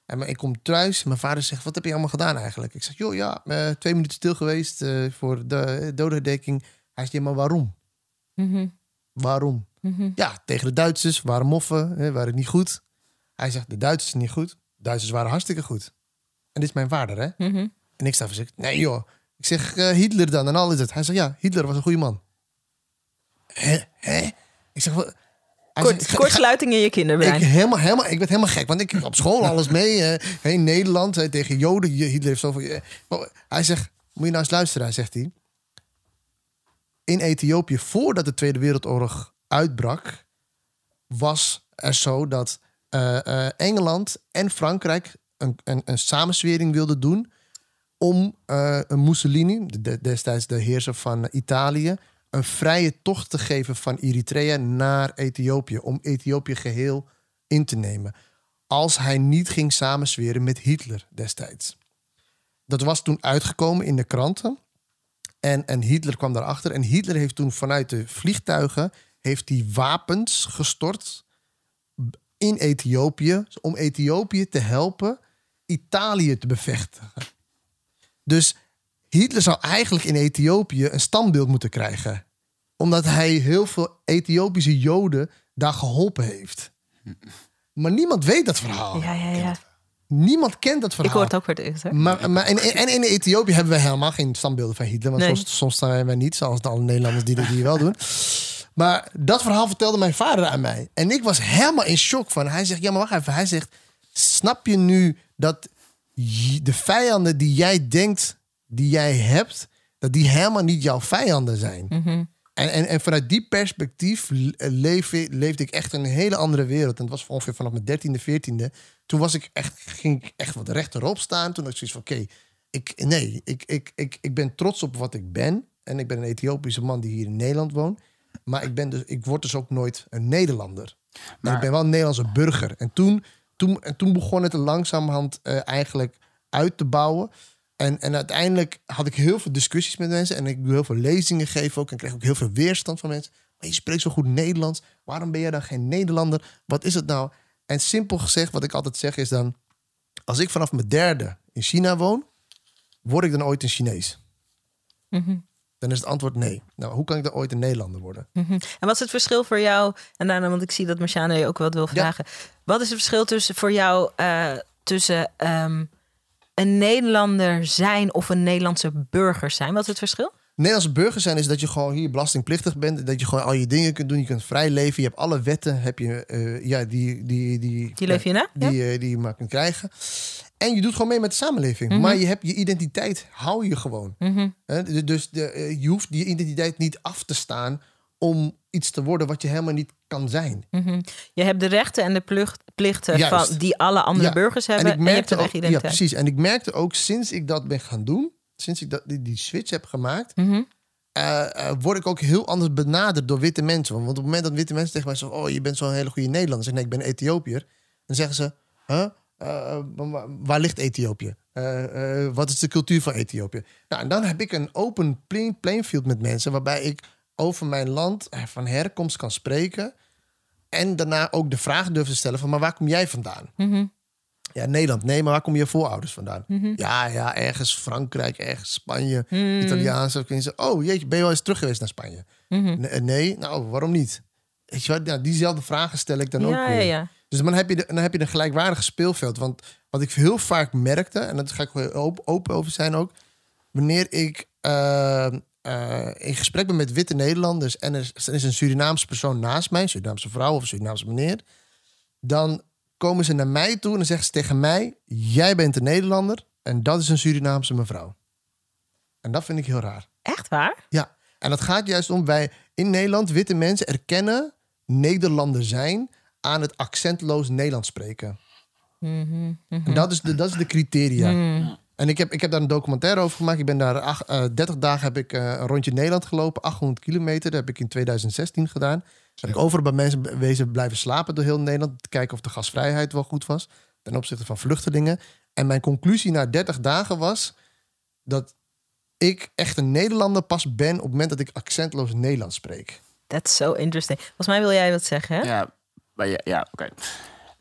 En ik kom thuis, mijn vader zegt, wat heb je allemaal gedaan eigenlijk? Ik zeg, joh ja, twee minuten stil geweest voor de doodherdenking. Hij zegt, ja, maar waarom? Mm -hmm. Waarom? Mm -hmm. Ja, tegen de Duitsers waren moffen, hè, waren niet goed. Hij zegt, de Duitsers niet goed. De Duitsers waren hartstikke goed. En dit is mijn vader, hè? Mm -hmm. En ik sta voor zich, nee joh. Ik zeg, uh, Hitler dan, en al is het. Hij zegt, ja, Hitler was een goede man. Hè? Hè? Ik zeg, wat... Kort, kortsluiting in je kinderbrein. Ik, helemaal, helemaal, ik werd helemaal gek, want ik op school alles mee. Uh, in Nederland, uh, tegen Joden. Hitler heeft zoveel... Uh, hij zegt, moet je nou eens luisteren, zegt hij. In Ethiopië, voordat de Tweede Wereldoorlog uitbrak... was er zo dat Engeland en Frankrijk een, een, een samenswering wilden doen om uh, Mussolini, de, destijds de heerser van Italië, een vrije tocht te geven van Eritrea naar Ethiopië. Om Ethiopië geheel in te nemen. als hij niet ging samensweren met Hitler destijds. Dat was toen uitgekomen in de kranten. En, en Hitler kwam daarachter. En Hitler heeft toen vanuit de vliegtuigen heeft hij wapens gestort in Ethiopië om Ethiopië te helpen Italië te bevechten. Dus Hitler zou eigenlijk in Ethiopië een standbeeld moeten krijgen. Omdat hij heel veel Ethiopische Joden daar geholpen heeft. Maar niemand weet dat verhaal. Ja, ja, ja. Niemand kent dat verhaal. Ik hoor het ook voor het eerst. Maar, maar en, en in Ethiopië hebben we helemaal geen standbeelden van Hitler. Want Nee. soms, soms staan wij niet, zoals alle Nederlanders die dat die wel doen. Maar dat verhaal vertelde mijn vader aan mij. En ik was helemaal in shock van. Hij zegt, ja maar wacht even. Hij zegt, snap je nu dat de vijanden die jij denkt, die jij hebt... dat die helemaal niet jouw vijanden zijn? En, en, en vanuit die perspectief le- leef, ik- leefde ik echt in een hele andere wereld. En het was ongeveer vanaf mijn dertiende, veertiende. Toen was ik echt, ging ik echt wat rechterop staan. Toen had ik zoiets van, oké, ik, nee, ik, ik, ik, ik ben trots op wat ik ben. En ik ben een Ethiopische man die hier in Nederland woont. Maar ik, ben dus, ik word dus ook nooit een Nederlander. Maar Maar- ik ben wel een Nederlandse burger. En toen, toen, en toen begon het er langzamerhand eh, eigenlijk uit te bouwen. En, en uiteindelijk had ik heel veel discussies met mensen. En ik doe heel veel lezingen geven ook. En kreeg ook heel veel weerstand van mensen. Maar je spreekt zo goed Nederlands. Waarom ben jij dan geen Nederlander? Wat is het nou? En simpel gezegd, wat ik altijd zeg is dan... Als ik vanaf mijn derde in China woon... word ik dan ooit een Chinees? Dan is het antwoord nee. Nou, hoe kan ik dan ooit een Nederlander worden? Mhm. En wat is het verschil voor jou? En daarna, want ik zie dat Marciana je ook wat wil vragen. Wat is het verschil tussen voor jou eh, tussen ehm, een Nederlander zijn of een Nederlandse burger zijn? Wat is het verschil? Nederlandse burger zijn is dat je gewoon hier belastingplichtig bent. Dat je gewoon al je dingen kunt doen. Je kunt vrij leven. Je hebt alle wetten heb je, eh, ja, die, die, die, Die leef je na? die, eh, die je maar kunt krijgen. En je doet gewoon mee met de samenleving. Mhm. Maar je hebt je identiteit, hou je gewoon. D- Dus de, eh, je hoeft die identiteit niet af te staan om iets te worden wat je helemaal niet kan zijn. Mhm. Je hebt de rechten en de plucht- plichten Juist. van, die alle andere Ja. burgers hebben. En, je hebt een ook, eigen ja, identiteit. precies. En ik merkte ook sinds ik dat ben gaan doen, sinds ik dat, die, die switch heb gemaakt, Mhm. eh, eh, word ik ook heel anders benaderd door witte mensen. Want op het moment dat witte mensen tegen mij zeggen: Oh, je bent zo'n hele goede Nederlander. Zeg ik, nee, ik ben Ethiopiër. Dan zeggen ze: huh? Eh, maar waar, ligt Ethiopië? Eh, eh, wat is de cultuur van Ethiopië? Nou, en dan heb ik een open plain, playing met mensen waarbij ik over mijn land eh, van herkomst kan spreken. En daarna ook de vraag durf te stellen: van, Maar waar kom jij vandaan? Mhm. Ja, Nederland. Nee, maar waar komen je voorouders vandaan? Ja, ja, ergens Frankrijk, ergens Spanje, Italiaans. Of kun je zeggen, oh jeetje, ben je wel eens terug geweest naar Spanje? Mhm. Nee, nee, nou, waarom niet? Weet je wat, nou, diezelfde vragen stel ik dan ook weer. ja, ja. Dus dan heb, je de, dan heb je een gelijkwaardig speelveld. Want wat ik heel vaak merkte, en daar ga ik wel open, open over zijn ook. Wanneer ik eh, eh, in gesprek ben met witte Nederlanders en er is een Surinaamse persoon naast mij, een Surinaamse vrouw of een Surinaamse meneer, dan komen ze naar mij toe en dan zeggen ze tegen mij: Jij bent een Nederlander en dat is een Surinaamse mevrouw. En dat vind ik heel raar. Echt waar? Ja, en dat gaat juist om wij in Nederland, witte mensen, erkennen Nederlander zijn aan het accentloos Nederlands spreken. Mhm, En dat is de, dat is de criteria. En ik heb, ik heb daar een documentaire over gemaakt. Ik ben daar acht, eh, 30 dagen heb ik eh, een rondje Nederland gelopen, 800 kilometer. Dat heb ik in 2016 gedaan. Heb ik overal bij mensen wezen blijven slapen door heel Nederland. Te kijken of de gasvrijheid wel goed was. Ten opzichte van vluchtelingen. En mijn conclusie na 30 dagen was dat ik echt een Nederlander pas ben op het moment dat ik accentloos Nederlands spreek. That's so interesting. Volgens mij wil jij wat zeggen, hè? Ja, maar ja, ja oké.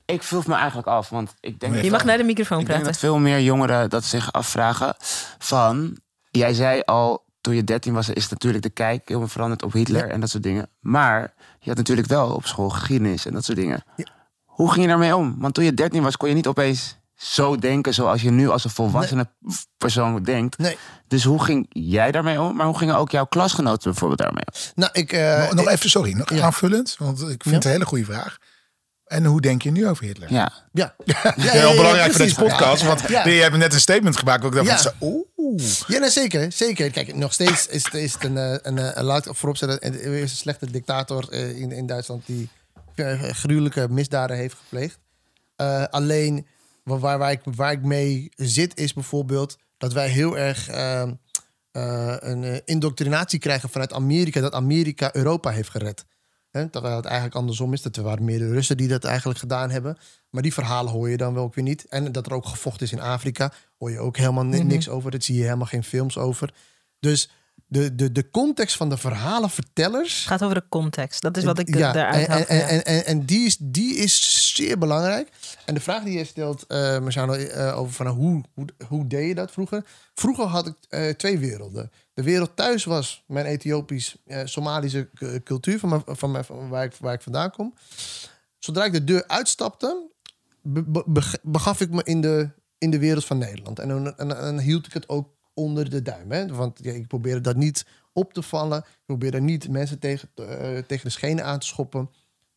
Ik vroeg me eigenlijk af, want ik denk... Je mag naar de microfoon Ik denk praten. dat veel meer jongeren dat zich afvragen van... Jij zei al, toen je 13 was, is natuurlijk de kijk heel veranderd op Hitler en dat soort dingen. Maar je had natuurlijk wel op school geschiedenis en dat soort dingen. Ja. Hoe ging je daarmee om? Want toen je 13 was, kon je niet opeens zo denken zoals je nu als een volwassene persoon denkt. Nee. Dus hoe ging jij daarmee om? Maar hoe gingen ook jouw klasgenoten bijvoorbeeld daarmee om? Nou, ik... eh, nog, even, sorry, nog Ja. aanvullend, want ik vind Ja. het een hele goede vraag. En hoe denk je nu over Hitler? Ja. Ja. Heel belangrijk voor deze podcast, want Ja. je hebt net een statement gemaakt. Ook dacht Ja. oeh. Ja, nee, zeker, zeker. Kijk, nog steeds is, het- is het een, eh, een, een, laat ik voorop zetten, er is een slechte dictator eh, in, in Duitsland die eh, gruwelijke misdaden heeft gepleegd. Eh, alleen waar, waar, waar ik, waar ik mee zit is bijvoorbeeld dat wij heel erg eh, eh, een eh, indoctrinatie krijgen vanuit Amerika, dat Amerika Europa heeft gered. Hè, terwijl het eigenlijk andersom is. Dat er waren meer de Russen die dat eigenlijk gedaan hebben. Maar die verhalen hoor je dan wel ook weer niet. En dat er ook gevochten is in Afrika, hoor je ook helemaal Mhm. niks over. Dat zie je helemaal geen films over. Dus de, de, de context van de verhalenvertellers. Het gaat over de context. Dat is wat ik ja, daaruit haal. en, Ja. en, en, en die, is, die is zeer belangrijk. En de vraag die je stelt, Marciano, eh, over van, hoe, hoe, hoe deed je dat vroeger? Vroeger had ik eh, twee werelden. De wereld thuis was mijn Ethiopisch-Somalische cultuur, van, mijn, van, mijn, van waar, ik, waar ik vandaan kom. Zodra ik de deur uitstapte, be- be- beg- begaf ik me in de, in de wereld van Nederland. En dan, hield ik het ook onder de duim. Hè? Want ja, ik probeerde dat niet op te vallen. Ik probeerde niet mensen tegen, eh, tegen de schenen aan te schoppen.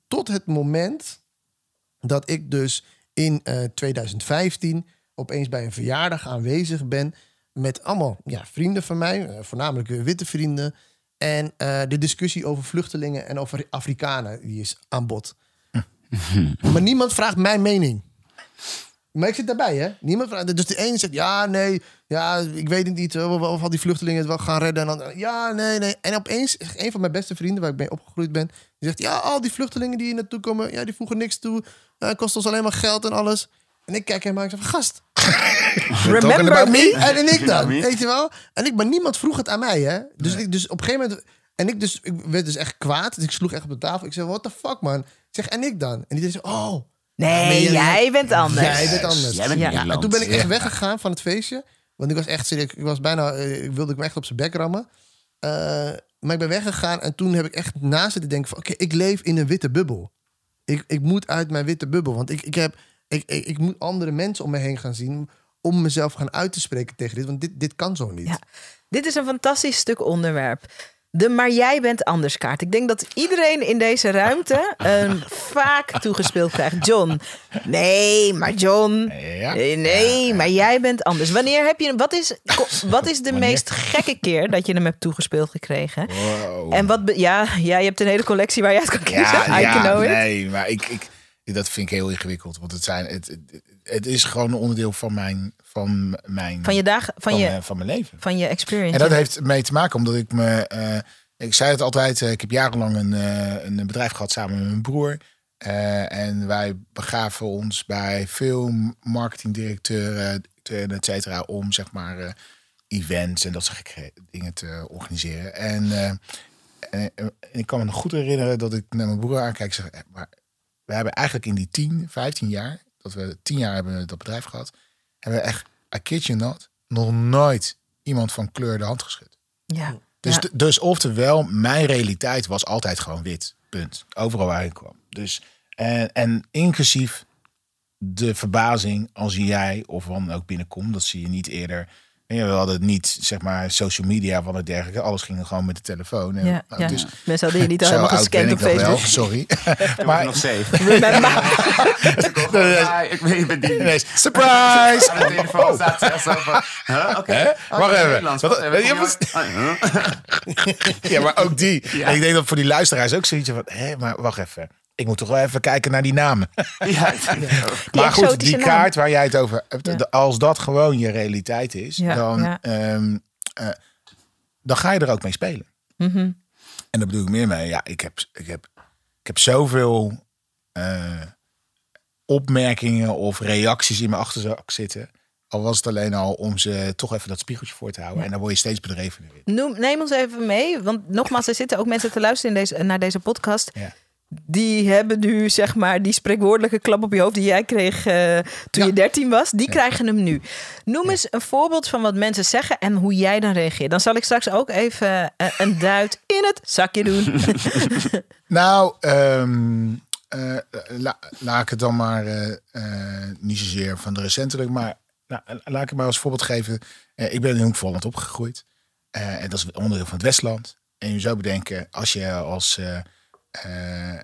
Tot het moment dat ik dus in eh, 2015 opeens bij een verjaardag aanwezig ben met allemaal ja, vrienden van mij, eh, voornamelijk eh, witte vrienden. En eh, de discussie over vluchtelingen en over Afrikanen die is aan bod. maar niemand vraagt mijn mening. Maar ik zit daarbij, hè? Niemand vraagt. Dus de ene zegt ja, nee, ja, ik weet het niet. Of, of al die vluchtelingen het wel gaan redden. En dan ja, nee, nee. En opeens, een van mijn beste vrienden waar ik mee opgegroeid ben, die zegt ja, al die vluchtelingen die hier naartoe komen, ja, die voegen niks toe. Ja, het kost ons alleen maar geld en alles. En ik kijk hem aan en ik zeg, gast, Remember me? en, en ik dan, weet je wel? En ik, maar niemand vroeg het aan mij, hè? Dus, ik, dus op een gegeven moment. En ik, dus, ik werd dus echt kwaad. Dus ik sloeg echt op de tafel. Ik zeg, what the fuck, man? Ik zeg, en ik dan? En die zei, oh. Nee, jij- jij bent anders. Jij bent anders. Jij bent Ja. En toen ben ik echt Ja. weggegaan van het feestje. Want ik was echt serieus. Ik was bijna. eh, Ik wilde ik me echt op zijn bek rammen. Eh, maar ik ben weggegaan. En toen heb ik echt naast zitten denken: van oké, ik leef in een witte bubbel. Ik, ik moet uit mijn witte bubbel. Want ik, ik, heb, ik, ik, ik moet andere mensen om me heen gaan zien. Om mezelf gaan uit te spreken tegen dit. Want dit, dit kan zo niet. Ja. Dit is een fantastisch stuk onderwerp. De maar jij bent anders kaart. Ik denk dat iedereen in deze ruimte een vaak toegespeeld krijgt. John, nee, maar John, Ja. nee, nee, maar jij bent anders. Wanneer heb je, wat is, wat is de Wanneer? meest gekke keer dat je hem hebt toegespeeld gekregen? Wow. En wat, ja, ja, je hebt een hele collectie waar je uit kan kiezen. Ja, I ja can know it. nee, maar ik, ik, dat vind ik heel ingewikkeld. Want het, zijn, het, het, het is gewoon een onderdeel van mijn, van mijn, Van je dagen, van, van, je, mijn, van mijn leven. van je experience. En dat ja. heeft mee te maken omdat ik me. eh, ik zei het altijd, eh, ik heb jarenlang een, eh, een bedrijf gehad samen met mijn broer. En wij begaven ons bij veel marketingdirecteuren, directeuren, et cetera, om zeg maar events en dat soort dingen te organiseren. En, en, ik kan me nog goed herinneren dat ik naar mijn broer aankijk en zeg, maar we hebben eigenlijk in die 10, 15 jaar, dat we 10 jaar hebben dat bedrijf gehad, hebben we echt, I kid you not, nog nooit iemand van kleur de hand geschud. ja. Dus, ja. dus oftewel, mijn realiteit was altijd gewoon wit. Punt. Overal waar ik kwam. Dus, en, en inclusief de verbazing als jij of dan ook binnenkomt, dat zie je niet eerder. En ja, we hadden niet, zeg maar, social media van het dergelijke. Alles ging gewoon met de telefoon. En, Ja, nou, ja. dus, Mensen hadden je niet helemaal gescand op nog wel, Facebook. sorry. maar nog safe. Remember? Ik surprise! Aan de telefoon staat zelfs zo van... Huh? Oké. Oh, Wacht even. Nederlands. Wat- Wat- ja, maar ook die. Ja. En ik denk dat voor die luisteraars ook zoiets van... Hé, maar wacht even. Ik moet toch wel even kijken naar die namen. Ja, maar goed, die naam. kaart waar jij het over hebt, Ja. als dat gewoon je realiteit is, Ja, dan, ja. ehm, eh, dan ga je er ook mee spelen. Mhm. En daar bedoel ik meer mee. Ja, ik heb, ik heb, ik heb zoveel eh, opmerkingen of reacties in mijn achterzak zitten. Al was het alleen al om ze toch even dat spiegeltje voor te houden. En dan word je steeds bedrevener in. Noem, neem ons even mee, want nogmaals, er zitten ook mensen te luisteren in deze, naar deze podcast. Ja. Die hebben nu, zeg maar, die spreekwoordelijke klap op je hoofd die jij kreeg eh, toen Ja. je 13 was. Die krijgen hem nu. Noem eens een voorbeeld van wat mensen zeggen en hoe jij dan reageert. Dan zal ik straks ook even eh, een duit in het zakje doen. Nou, ehm, eh, la- laat ik het dan maar niet zozeer van de recentelijk, maar nou, laat ik het maar als voorbeeld geven. Ik ben in Hoek van Holland opgegroeid. En dat is onderdeel van het Westland. En je zou bedenken, als je als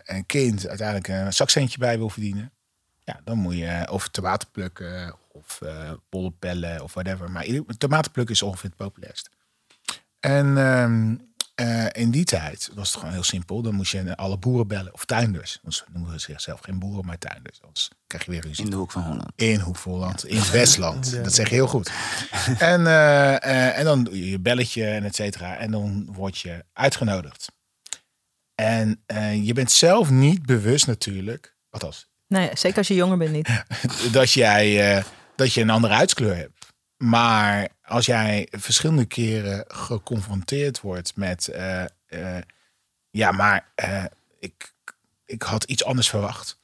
een kind uiteindelijk een zakcentje bij wil verdienen, ja, dan moet je of tomaten plukken of eh bollen pellen of whatever. Maar tomaten plukken is ongeveer het populairst. En ehm, eh, in die tijd was het gewoon heel simpel. Dan moest je alle boeren bellen, of tuinders. Want ze noemen zichzelf geen boeren, maar tuinders. Anders krijg je weer ruzie. In de hoek van Holland. In Hoekvolland, in het Westland. Dat zeg je heel goed. En, eh, eh, en dan doe je je belletje en et cetera. En dan word je uitgenodigd. En eh, je bent zelf niet bewust natuurlijk, althans, Nee, zeker als je jonger bent niet. dat, jij, eh, dat je een andere huidskleur hebt. Maar als jij verschillende keren geconfronteerd wordt met, eh, ja, maar ik, ik had iets anders verwacht.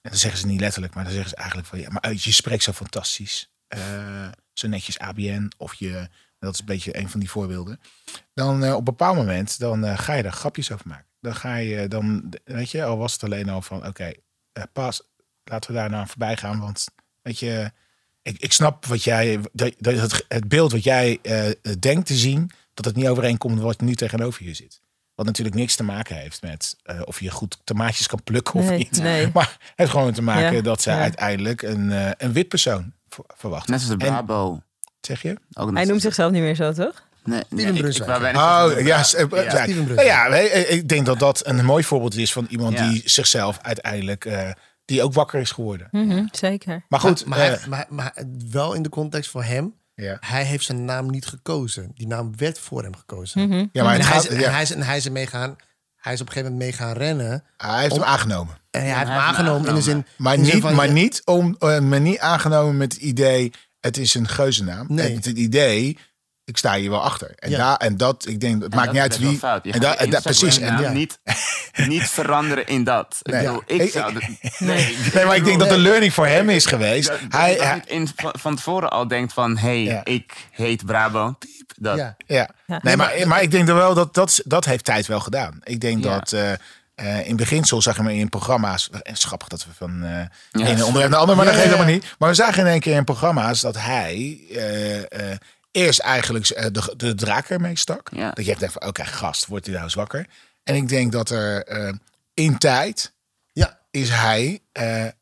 En dan zeggen ze niet letterlijk, maar dan zeggen ze eigenlijk van, ja, maar je spreekt zo fantastisch. Zo netjes ABN of je, dat is een beetje een van die voorbeelden. Dan op een bepaald moment, dan ga je er grapjes over maken. Dan ga je, dan, weet je, al was het alleen al van, oké, eh, pas, laten we daar nou voorbij gaan. Want weet je, ik, ik snap wat jij, dat, dat het, het beeld wat jij eh, denkt te zien, dat het niet overeenkomt met wat nu tegenover je zit. Wat natuurlijk niks te maken heeft met eh, of je goed tomaatjes kan plukken of Nee, niet. nee. Maar het heeft gewoon te maken Ja, dat zij ja. uiteindelijk een, eh, een wit persoon ver- verwacht. Net als de En- Brabo. Zeg je? Ook Hij noemt zichzelf niet meer zo, toch? Nee, nee, Steven ik, ik Brunswijk. Oh, ja, eh, ja. Steven Nou Brunswijk. ja, wij- eh, ik denk dat dat een mooi voorbeeld is van iemand Ja. die zichzelf uiteindelijk, eh, die ook wakker is geworden. Mhm, zeker. Maar goed, maar, hij- eh, maar, maar wel in de context voor hem. ja. Hij heeft zijn naam niet gekozen. Die naam werd voor hem gekozen. Ja, maar En hij, is, en hij, is, en hij is ermee gaan. Hij is op een gegeven moment mee gaan rennen. hij heeft hem aangenomen. En hij hij heeft hem aangenomen in de zin. Maar in de zin niet, van, maar ja, niet, om, eh, maar niet aangenomen met het idee, het is een geuzennaam. Nee. Het, het idee, ik sta hier wel achter. En, Ja. daar, en dat, ik denk, het En maakt dat niet uit wie. Je En, da- je en da- Instagram precies. En, ja. niet, niet veranderen in dat. Ik Nee. bedoel, ik zou... dat- Nee. nee, maar ik denk dat de learning voor hem is geweest. Dat, dat Hij, je hij- niet in, van, tevoren al denkt van... hey, Ja. ik heet Brabo. Piep, dat. ja. Ja. Ja. Nee, maar, maar ik denk wel dat, dat dat heeft tijd wel gedaan. Ik denk Ja. dat eh, eh, in beginsel zagen we in programma's. En schappig dat we van eh Ja. ene onderwerp naar de ander, maar dat geeft helemaal niet. Maar we zagen in één keer in programma's dat hij eh, eh, eerst eigenlijk eh, de, de draak ermee stak. Ja. Dat je echt denkt van, oké, gast, wordt hij nou zwakker? En ik denk dat er eh, in tijd ja. is hij, eh, eh,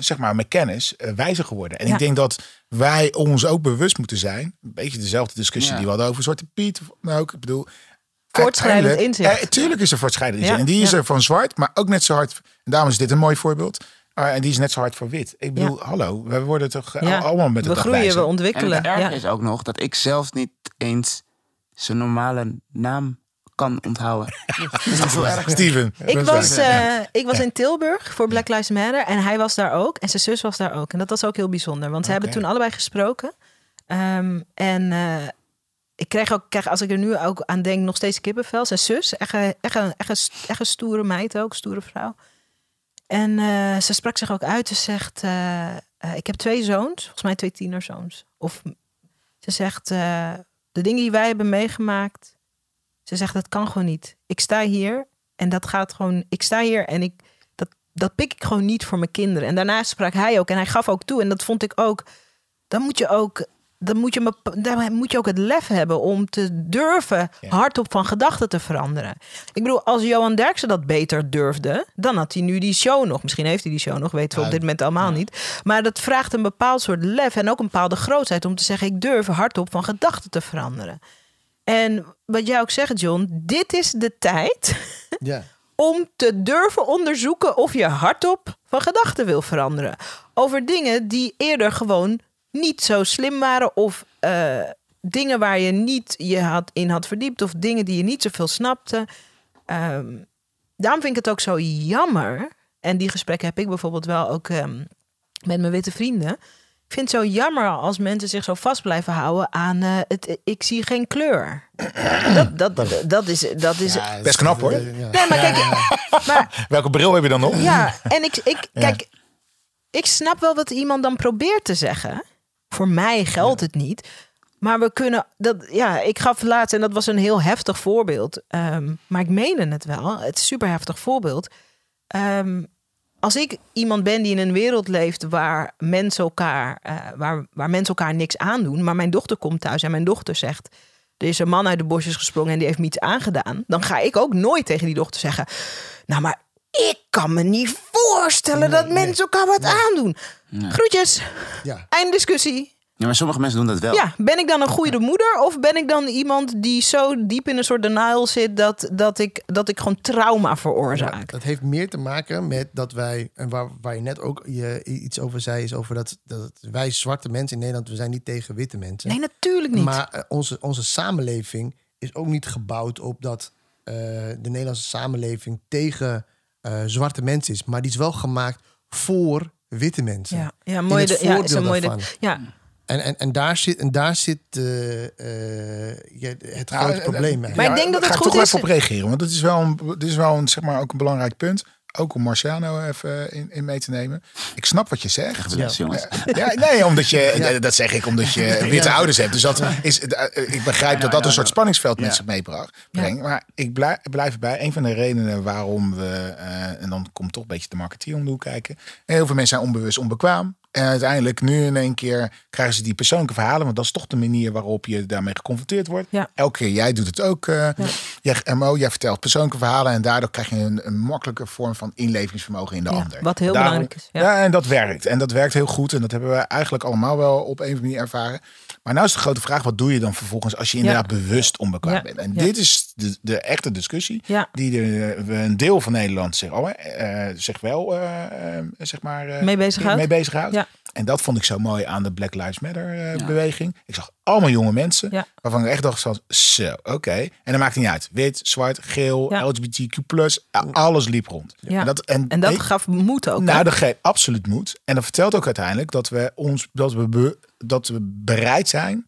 zeg maar, met kennis wijzer geworden. En Ja. ik denk dat wij ons ook bewust moeten zijn. Een beetje dezelfde discussie Ja. die we hadden over Zwarte Piet. Nou, ook, ik bedoel... Voortschrijdend inzicht. Tuurlijk is er voortschrijdend Ja, inzicht. En die is ja. er van zwart, maar ook net zo hard... En daarom is dit een mooi voorbeeld. Ah, en die is net zo hard voor wit. Ik bedoel, hallo, we worden toch eh, Ja. allemaal met de We groeien, we En ontwikkelen. het erge Ja. is ook nog dat ik zelf niet eens zijn normale naam kan onthouden. dat is. Steven. Ik was, eh, ik was in Tilburg voor Black Lives Matter en hij was daar ook. En zijn zus was daar ook. En dat was ook heel bijzonder, want ze hebben toen allebei gesproken. Ehm, en eh, ik krijg ook, krijg, als ik er nu ook aan denk, nog steeds kippenvel. Zijn zus, echt een, echt een, echt een, echt een stoere meid ook, stoere vrouw. En eh, ze sprak zich ook uit. Ze zegt, eh, eh, ik heb twee zoons, volgens mij twee tienerzoons. Of ze zegt, de dingen die wij hebben meegemaakt. Ze zegt, dat kan gewoon niet. Ik sta hier en dat gaat gewoon. Ik sta hier en ik dat, dat pik ik gewoon niet voor mijn kinderen. En daarna sprak hij ook en hij gaf ook toe. En dat vond ik ook. Dan moet je ook. Dan moet je, dan moet je ook het lef hebben om te durven hardop van gedachten te veranderen. Ik bedoel, als Johan Derksen dat beter durfde, dan had hij nu die show nog. Misschien heeft hij die show nog, weten we op dit moment allemaal niet. Maar dat vraagt een bepaald soort lef en ook een bepaalde grootheid om te zeggen: ik durf hardop van gedachten te veranderen. En wat jij ook zegt, John, dit is de tijd ja. om te durven onderzoeken of je hardop van gedachten wil veranderen. Over dingen die eerder gewoon niet zo slim waren of eh, dingen waar je niet je had, in had verdiept of dingen die je niet zoveel snapte. Ehm, daarom vind ik het ook zo jammer. En die gesprekken heb ik bijvoorbeeld wel ook ehm, met mijn witte vrienden. Ik vind het zo jammer als mensen zich zo vast blijven houden aan eh, het, ik zie geen kleur. Dat, dat, dat is, dat is Ja, Best knap, hoor. Ja. Nee, maar kijk, maar Welke bril heb je dan op? ja, en ik, ik Ja. kijk, ik snap wel wat iemand dan probeert te zeggen. Voor mij geldt het niet. Maar we kunnen, dat, ja, ik gaf laatst, en dat was een heel heftig voorbeeld. ehm, maar ik meende het wel. Het is een super heftig voorbeeld. Ehm, als ik iemand ben die in een wereld leeft waar mensen elkaar, eh, waar, waar mensen elkaar niks aandoen, maar mijn dochter komt thuis en mijn dochter zegt: er is een man uit de bosjes gesprongen en die heeft me iets aangedaan, dan ga ik ook nooit tegen die dochter zeggen: Nou, maar ik kan me niet voorstellen dat mensen elkaar wat aandoen. Groetjes, Ja. einddiscussie. Ja, maar sommige mensen doen dat wel. Ja, ben ik dan een goede moeder of ben ik dan iemand die zo diep in een soort denial zit dat, dat, ik, dat ik gewoon trauma Ja, veroorzaak? dat heeft meer te maken met dat wij, en waar, waar je net ook je, iets over zei, is over dat, dat wij zwarte mensen in Nederland, we zijn niet tegen witte mensen. Nee, natuurlijk niet. Maar eh, onze, onze samenleving is ook niet gebouwd op dat de Nederlandse samenleving tegen eh, zwarte mensen is. Maar die is wel gemaakt voor witte mensen. Ja, ja mooi. het ja, is een mooie. daarvan. Ja, En, en, en daar zit, en daar zit eh, eh, ja, het grote probleem mee. Maar ik denk dat het ga ik goed toch is- even op reageren. Want het is wel een, het is wel een, zeg maar, ook een belangrijk punt. Ook om Marciano even in, in mee te nemen. Ik snap wat je zegt. Ja. jongens. Ja, nee, omdat je, dat zeg ik omdat je witte ouders hebt. Dus dat is, eh, ik begrijp dat dat een soort spanningsveld met zich meebracht. Brengt. Maar ik blijf, blijf erbij. Een van de redenen waarom we, eh, en dan komt toch een beetje de marketeer om de hoek kijken. Heel veel mensen zijn onbewust onbekwaam. En uiteindelijk nu in één keer krijgen ze die persoonlijke verhalen. Want dat is toch de manier waarop je daarmee geconfronteerd wordt. Ja. Elke keer, jij doet het ook. eh jij, MO, jij vertelt persoonlijke verhalen. En daardoor krijg je een, een makkelijke vorm van inlevingsvermogen in de Ja, ander. wat heel Daarom- belangrijk is, ja. Ja. en dat werkt. En dat werkt heel goed. En dat hebben we eigenlijk allemaal wel op een of andere manier ervaren. Maar nou is de grote vraag, wat doe je dan vervolgens als je inderdaad bewust onbekwaam Ja. bent? En Ja. dit is de, de echte discussie Ja. die de, we een deel van Nederland zich, eh, zich wel eh, eh, zeg maar, eh, Mee bezighoudt. mee bezighoudt. Ja. En dat vond ik zo mooi aan de Black Lives Matter eh, beweging. Ik zag allemaal jonge mensen Ja. waarvan ik echt dacht, van, zo, oké. En dat maakt niet uit. Wit, zwart, geel, Ja. LGBTQ+, alles liep rond. Ja. En dat, en, en dat gaf moed ook. hè? nou, dat geeft absoluut moed. En dat vertelt ook uiteindelijk dat we ons dat we, be- dat we bereid zijn.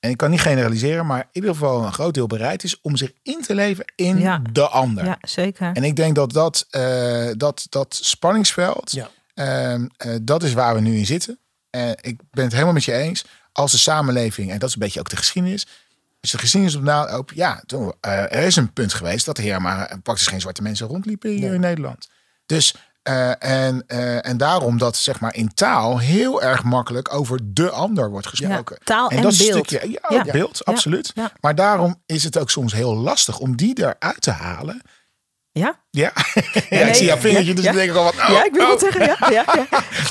En ik kan niet generaliseren, maar in ieder geval een groot deel bereid is om zich in te leven in Ja. de ander. ja, zeker. En ik denk dat dat, eh, dat, dat spanningsveld, Ja. ehm, eh, dat is waar we nu in zitten. En ik ben het helemaal met je eens. Als de samenleving, en dat is een beetje ook de geschiedenis. Als de geschiedenis op na, op, ja, toen, eh, er is een punt geweest dat er hier maar praktisch geen zwarte mensen rondliepen hier in Nederland. Dus, eh, en, eh, en daarom dat zeg maar in taal heel erg makkelijk over de ander wordt gesproken. Ja, taal en dat beeld. Stukje, ja, beeld, absoluut. Ja. Maar daarom is het ook soms heel lastig om die eruit te halen. ja? Ja, nee, ik zie jouw vingertje, dus dan denk ik al wat. oh, ja, ik wil oh. het zeggen. Ja.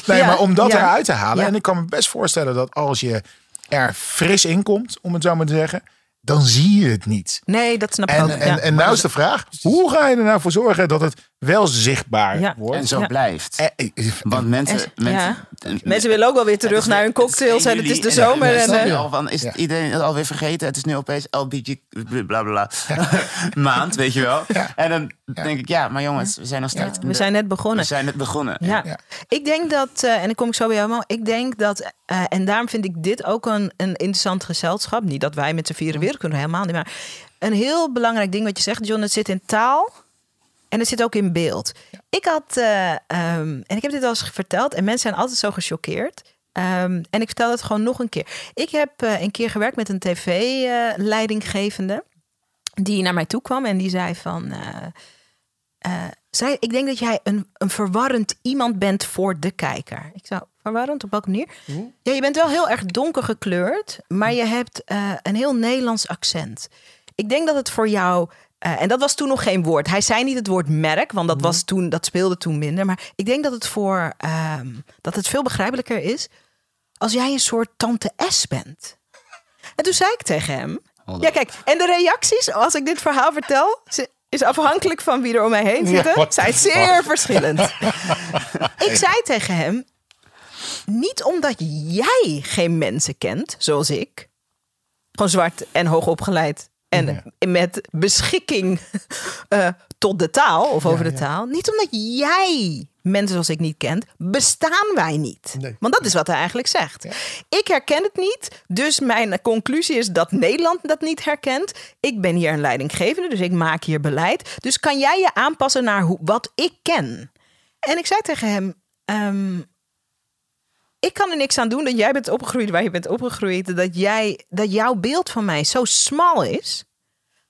Nee, maar om dat eruit te halen. En ik kan me best voorstellen dat als je er fris in komt, om het zo maar te zeggen, dan zie je het niet. Nee, dat snap ik En, ook. en, ja. en nou is de vraag, hoe ga je er nou voor zorgen dat het wel zichtbaar Ja. wordt? En zo Ja. blijft. Eh, Want mensen, En- mensen, ja. Mensen willen ook wel weer terug Het is naar weer- hun cocktails en het is de en- zomer. en- eh, al van, is het iedereen het alweer vergeten? Het is nu opeens LBG bla bla bla maand, weet je wel. En dan denk ik, ja, maar jongens, we zijn nog steeds... we zijn net begonnen. We zijn net begonnen. Ja. Ja. ik denk dat, eh, en dan kom ik zo bij jou, maar ik denk dat, eh, en daarom vind ik dit ook een, een interessant gezelschap. Niet dat wij met z'n vieren wereld kunnen, helemaal niet. Maar een heel belangrijk ding wat je zegt, John, het zit in taal en het zit ook in beeld. Ik had, eh, ehm, en ik heb dit al eens verteld, en mensen zijn altijd zo gechoqueerd. Ehm, en ik vertel het gewoon nog een keer. Ik heb eh, een keer gewerkt met een tv-leidinggevende. die naar mij toe kwam en die zei van... eh, zei, ik denk dat jij een, een verwarrend iemand bent voor de kijker. Ik zou, verwarrend? Op welke manier? Ja, je bent wel heel erg donker gekleurd, maar je hebt een heel Nederlands accent. Ik denk dat het voor jou, eh, en dat was toen nog geen woord. Hij zei niet het woord merk, want dat, was toen, dat speelde toen minder. Maar ik denk dat het voor ehm, dat het veel begrijpelijker is als jij een soort tante S bent. En toen zei ik tegen hem. Hold Ja, kijk, en de reacties als ik dit verhaal vertel, is afhankelijk van wie er om mij heen zitten, what zijn zeer verschillend. ik zei tegen hem: niet omdat jij geen mensen kent, zoals ik, gewoon zwart en hoogopgeleid en met beschikking eh, tot de taal of over de taal, niet omdat jij mensen zoals ik niet kent, bestaan wij niet. Nee. Want dat is wat hij eigenlijk zegt. Ik herken het niet, dus mijn conclusie is dat Nederland dat niet herkent. Ik ben hier een leidinggevende, dus ik maak hier beleid. Dus kan jij je aanpassen naar hoe, wat ik ken? En ik zei tegen hem. ehm, ik kan er niks aan doen dat jij bent opgegroeid waar je bent opgegroeid. Dat, jij, dat jouw beeld van mij zo smal is.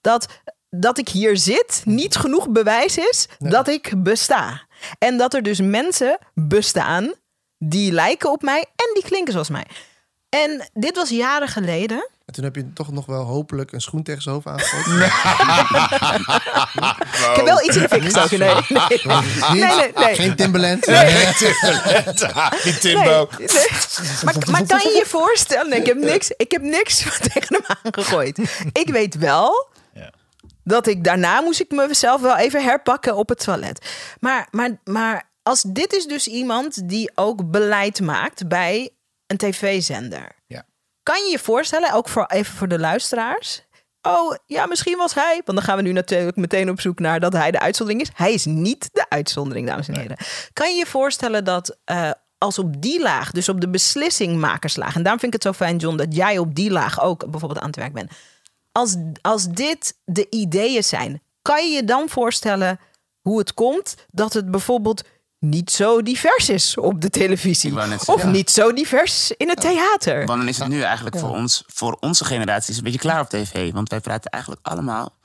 Dat, dat ik hier zit niet genoeg bewijs is dat ik besta. En dat er dus mensen bestaan die lijken op mij en die klinken zoals mij. En dit was jaren geleden. En toen heb je toch nog wel hopelijk een schoen tegen zijn hoofd aangeschoten. Ik heb wel iets in de fik gestoken. Nee, nee. nee, nee, nee. Geen Timberland. Timbo. Nee, nee. Maar, maar kan je je voorstellen? Nee, ik heb niks, ik heb niks tegen hem aangegooid. Ik weet wel Ja. dat ik daarna moest ik mezelf wel even herpakken op het toilet. Maar, maar, maar als dit is dus iemand die ook beleid maakt bij een tv-zender. Ja. Kan je je voorstellen, ook voor, even voor de luisteraars, oh ja, misschien was hij. Want dan gaan we nu natuurlijk meteen op zoek naar dat hij de uitzondering is. Hij is niet de uitzondering, dames en heren. Kan je je voorstellen dat uh, als op die laag, dus op de beslissingmakerslaag, en daarom vind ik het zo fijn, John, dat jij op die laag ook bijvoorbeeld aan het werk bent. Als, als dit de ideeën zijn, kan je je dan voorstellen hoe het komt dat het bijvoorbeeld niet zo divers is op de televisie. of niet zo divers in het theater. Want dan is het nu eigenlijk voor ons, voor onze generatie, is een beetje klaar op tv. Want wij praten eigenlijk allemaal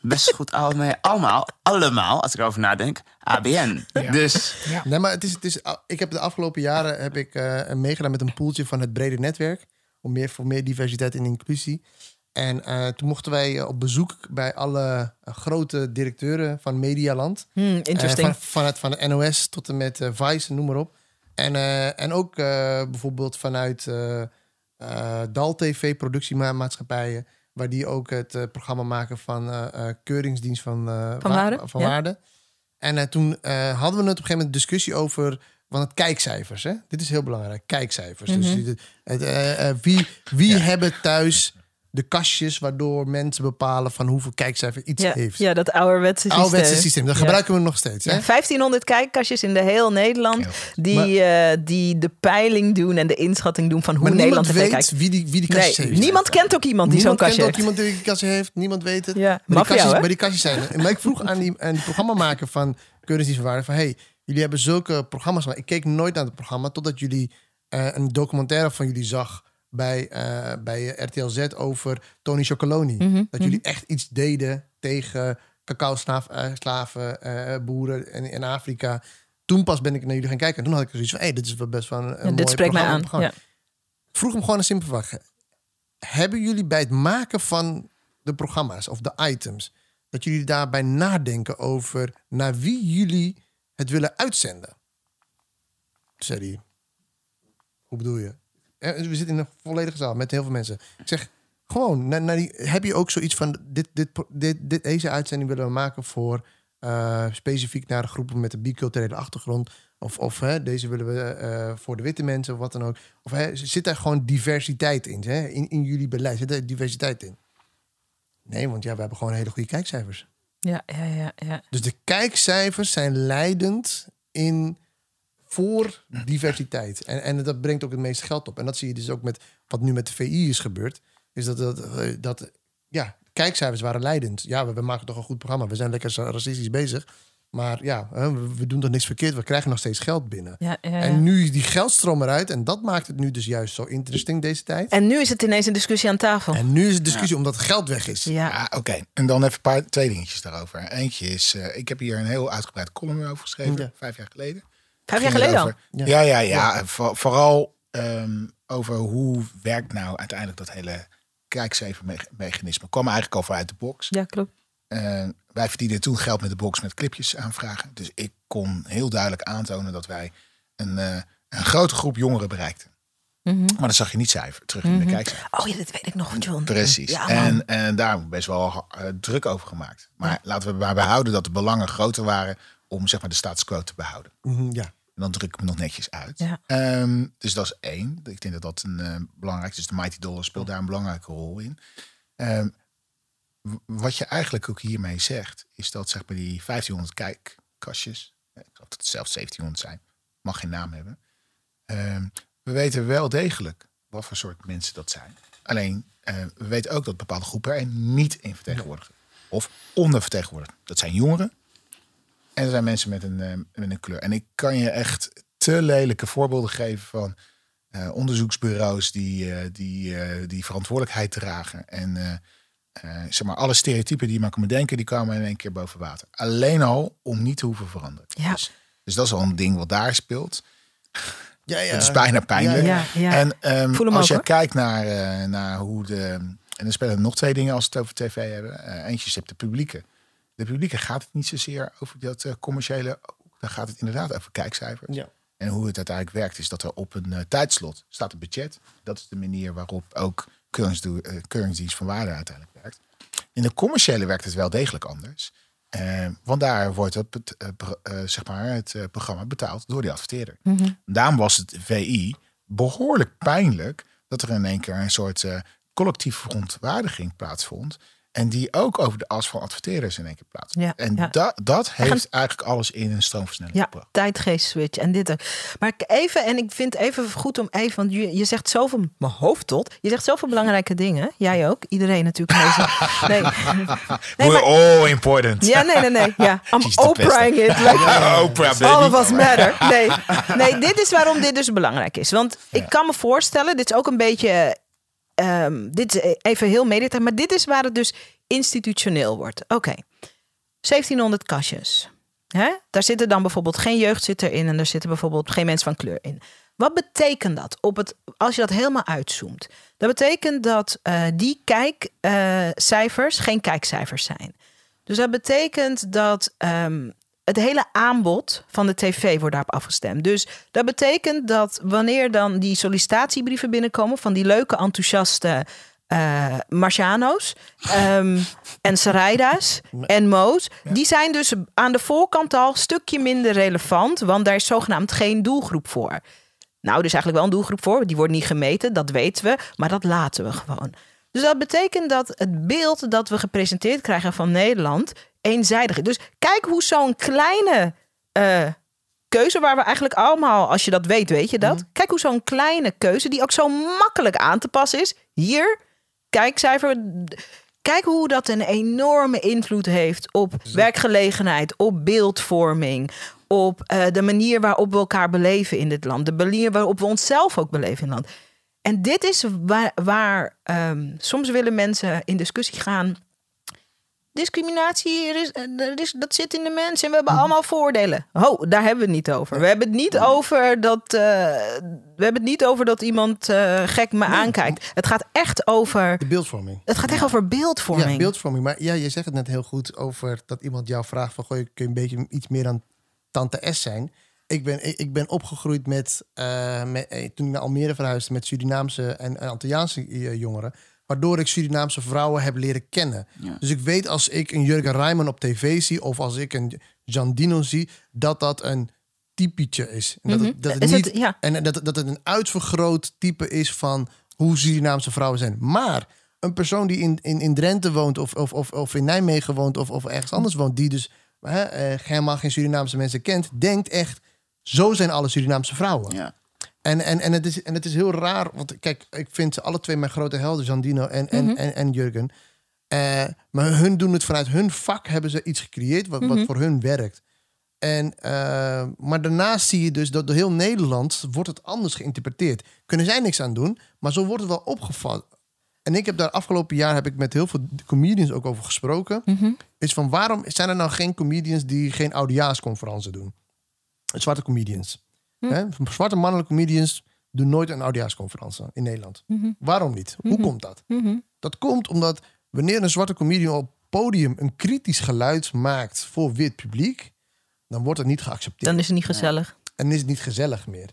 best goed allemaal, allemaal, als ik erover nadenk, ABN. Dus. Nee, maar het is, het is, ik heb de afgelopen jaren heb ik, uh, meegedaan met een poeltje van het brede netwerk. Om meer, voor meer diversiteit en inclusie. En uh, toen mochten wij eh, op bezoek bij alle grote directeuren van Medialand. Hmm, interesting. van, van, het, van de NOS tot en met Vice, noem maar op. En, en ook bijvoorbeeld vanuit Dal TV, productiemaatschappijen waar die ook het uh, programma maken van uh, Keuringsdienst van, van Waarde. Van waarde. En toen hadden we het op een gegeven moment discussie over van het kijkcijfers. Hè? Dit is heel belangrijk, kijkcijfers. Mm -hmm. Dus wie, wie ja. hebben thuis de kastjes waardoor mensen bepalen van hoeveel kijkcijfer iets ja, heeft. Ja, dat ouderwetse systeem. Ouderwetse systeem, dat gebruiken we nog steeds. Hè? 1500 kijkkastjes in de heel Nederland die, maar, uh, die de peiling doen en de inschatting doen van hoe Nederland weet kijkt. wie die, wie die kastjes nee, heeft. Niemand kent ook iemand die zo'n kastje heeft. Niemand kent ook iemand die een kastje heeft. Niemand weet het. Ja, maar, die kastjes, maar die kastjes zijn er. Maar ik vroeg aan die, aan die programmamaker van Keuringsdienst van Waarde van... hey, jullie hebben zulke programma's, maar ik keek nooit naar het programma... totdat jullie uh, een documentaire van jullie zag bij, uh, bij RTL Z over Tony Chocoloni. Mhm, dat jullie echt iets deden tegen cacao-slaven, uh, boeren in, in Afrika. Toen pas ben ik naar jullie gaan kijken. En toen had ik zoiets van, hé, hey, dit is wel best wel een, ja, Dit spreekt mij aan. Ja. Vroeg hem gewoon een simpele vraag. Hebben jullie bij het maken van de programma's of de items... dat jullie daarbij nadenken over naar wie jullie het willen uitzenden? Hij, hoe bedoel je? We zitten in een volledige zaal met heel veel mensen. Ik zeg, gewoon, naar, naar die, heb je ook zoiets van... Dit, dit, dit, dit, deze uitzending willen we maken voor... Uh, specifiek naar de groepen met een biculturele achtergrond. Of, of hè, deze willen we uh, voor de witte mensen of wat dan ook. Of hè, zit daar gewoon diversiteit in, hè? In, in jullie beleid? Zit er diversiteit in? Nee, want ja, we hebben gewoon hele goede kijkcijfers. Ja, ja, ja, ja. Dus de kijkcijfers zijn leidend in voor diversiteit. En, en dat brengt ook het meeste geld op. En dat zie je dus ook met wat nu met de VI is gebeurd. Is dat, dat, dat ja, kijkcijfers waren leidend. Ja, we, we, maken toch een goed programma. We zijn lekker racistisch bezig. Maar ja, we, we doen toch niks verkeerd. We krijgen nog steeds geld binnen. Ja, ja, ja. En nu is die geldstroom eruit. En dat maakt het nu dus juist zo interesting deze tijd. En nu is het ineens een discussie aan tafel. En nu is het discussie omdat het geld weg is. Ja, oké. Okay. En dan even een paar, twee dingetjes daarover. Eentje is, uh, ik heb hier een heel uitgebreid column over geschreven. Vijf jaar geleden. Vijf jaar geleden al? Ja, ja, ja. vooral um, over hoe werkt nou uiteindelijk dat hele kijkcijfermechanisme. Kwam eigenlijk al vanuit de box. Ja, klopt. Uh, wij verdienden toen geld met de box met clipjes aanvragen. Dus ik kon heel duidelijk aantonen dat wij een, uh, een grote groep jongeren bereikten. Mm -hmm. Maar dat zag je niet cijfer, terug in mm -hmm. de kijkcijfers. Oh ja, dat weet ik nog, John. Precies. Ja, en, en daar best wel uh, druk over gemaakt. Maar ja. laten we maar behouden dat de belangen groter waren om zeg maar, de status quo te behouden. Mm -hmm, ja. En dan druk ik me nog netjes uit. Ja. Um, dus dat is één. Ik denk dat dat een uh, belangrijk is. Dus de Mighty Dollar speelt daar een belangrijke rol in. Um, wat je eigenlijk ook hiermee zegt, is dat zeg maar die 1500 kijkkastjes, ik geloof dat het zelfs 1700 zijn, mag geen naam hebben. Um, we weten wel degelijk wat voor soort mensen dat zijn. Alleen, uh, we weten ook dat bepaalde groepen er niet in vertegenwoordigen. Of ondervertegenwoordigd. Dat zijn jongeren, en er zijn mensen met een, uh, met een kleur. En ik kan je echt te lelijke voorbeelden geven van uh, onderzoeksbureaus die, uh, die, die verantwoordelijkheid dragen. En zeg maar, alle stereotypen die je maar kan bedenken, die kwamen in één keer boven water. Alleen al om niet te hoeven veranderen. Ja. Dus, dus dat is al een ding wat daar speelt. Ja, ja. Het is bijna pijnlijk. Ja, ja. En um, Voel hem als ook, je kijkt naar, naar hoe de. En dan spelen er nog twee dingen als we het over tv hebben. eentje is de publieke. De publieke gaat het niet zozeer over dat uh, commerciële. Dan gaat het inderdaad over kijkcijfers. Ja. En hoe het uiteindelijk werkt, is dat er op een uh, tijdslot staat een budget. Dat is de manier waarop ook keuringsdienst uh, van waarde uiteindelijk werkt. In de commerciële werkt het wel degelijk anders. Uh, want daar wordt het, zeg maar het programma betaald door die adverteerder. Mm -hmm. Daarom was het VI behoorlijk pijnlijk dat er in één keer een soort collectieve verontwaardiging plaatsvond. En die ook over de as van adverteerders in één keer plaats. Ja, en ja. dat, dat heeft eigenlijk alles in een stroomversnelling Ja, gebracht. tijdgeest switch en dit. ook. Maar even, en ik vind even goed om even, want je, je zegt zoveel, mijn hoofd tot, je zegt zoveel belangrijke dingen. Jij ook, iedereen natuurlijk. Nee. nee We're maar, all important. ja, nee, nee, nee. Ja, I'm. Oprahing it. Like, Oprah, All of us matter. Nee. nee, dit is waarom dit dus belangrijk is. Want ik kan me voorstellen, dit is ook een beetje, ehm, dit is even heel meditaat, maar dit is waar het dus institutioneel wordt. Oké, 1700 kastjes. Hè? Daar zitten dan bijvoorbeeld geen jeugd zit erin en er zitten bijvoorbeeld geen mensen van kleur in. Wat betekent dat op het, als je dat helemaal uitzoomt? Dat betekent dat eh, die kijkcijfers geen kijkcijfers zijn. Dus dat betekent dat ehm, het hele aanbod van de tv wordt daarop afgestemd. Dus dat betekent dat wanneer dan die sollicitatiebrieven binnenkomen van die leuke, enthousiaste eh Marciano's ehm, en Saraida's en Mo's, die zijn dus aan de voorkant al een stukje minder relevant, want daar is zogenaamd geen doelgroep voor. Nou, er is eigenlijk wel een doelgroep voor. Die wordt niet gemeten, dat weten we. Maar dat laten we gewoon. Dus dat betekent dat het beeld dat we gepresenteerd krijgen van Nederland eenzijdig is. Dus kijk hoe zo'n kleine eh, keuze, waar we eigenlijk allemaal, als je dat weet, weet je dat. Kijk hoe zo'n kleine keuze, die ook zo makkelijk aan te passen is. Hier, kijkcijfer. Kijk hoe dat een enorme invloed heeft op werkgelegenheid, op beeldvorming, op eh, de manier waarop we elkaar beleven in dit land, de manier waarop we onszelf ook beleven in het land. En dit is waar, waar ehm, soms willen mensen in discussie gaan. Discriminatie, er is, er is, dat zit in de mensen en we hebben allemaal voordelen. Ho, daar hebben we het niet over. We hebben het niet over dat, eh, we hebben het niet over dat iemand eh, gek me aankijkt. Het gaat echt over, De beeldvorming. het gaat echt over beeldvorming. Ja, beeldvorming. Maar ja, je zegt het net heel goed over dat iemand jou vraagt van... Goh, kun je een beetje iets meer dan tante S zijn? Ik ben, ik, ben opgegroeid met, eh, met... Toen ik naar Almere verhuisde met Surinaamse en, en Antilliaanse jongeren... Waardoor ik Surinaamse vrouwen heb leren kennen. Ja. Dus ik weet als ik een Jurgen Rijman op tv zie... of als ik een Jan Dino zie... dat dat een typetje is. En dat, het, dat het Is het- niet, ja. en dat, dat het een uitvergroot type is van hoe Surinaamse vrouwen zijn. Maar een persoon die in, in, in Drenthe woont of, of, of, of in Nijmegen woont of, of ergens anders woont, die dus hè, eh, helemaal geen Surinaamse mensen kent, denkt echt, zo zijn alle Surinaamse vrouwen. Ja. En, en, en, het is, en het is heel raar, want kijk, ik vind ze alle twee mijn grote helden, Jandino en, en, en, en Jurgen. Eh, maar hun doen het vanuit hun vak, hebben ze iets gecreëerd wat, wat voor hun werkt. En, eh, maar daarnaast zie je dus dat door heel Nederland wordt het anders geïnterpreteerd. Kunnen zij niks aan doen, maar zo wordt het wel opgevat. En ik heb daar afgelopen jaar heb ik met heel veel comedians ook over gesproken. Is van waarom zijn er nou geen comedians die geen oudejaarsconferentie doen? Zwarte comedians. Hè? Zwarte mannelijke comedians doen nooit een oudejaarsconferentie in Nederland. Waarom niet? Hoe komt dat? Dat komt omdat wanneer een zwarte comedian op podium een kritisch geluid maakt voor wit publiek, dan wordt het niet geaccepteerd. Dan is het niet gezellig. En is het niet gezellig meer.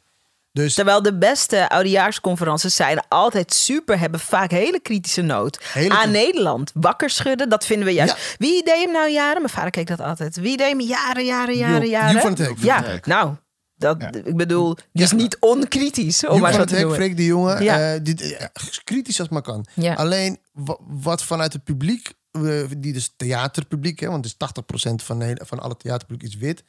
Dus Terwijl de beste oudejaarsconferences zijn altijd super, hebben vaak hele kritische noot. Hele- Aan Nederland. Wakker schudden, dat vinden we juist. Ja. Wie deed hem nou jaren? Mijn vader keek dat altijd. Wie deed hem jaren, jaren, jaren, jaren? Joep van het Hek. Ja, nou, dat, Ja. ik bedoel, is niet onkritisch, om maar zo het te Hek, noemen. Freek de Jonge, Ja. dit, eh, kritisch als maar kan. Alleen wa- wat vanuit het publiek, die dus theaterpubliek, hè, want dus 80% van, van alle theaterpubliek is wit.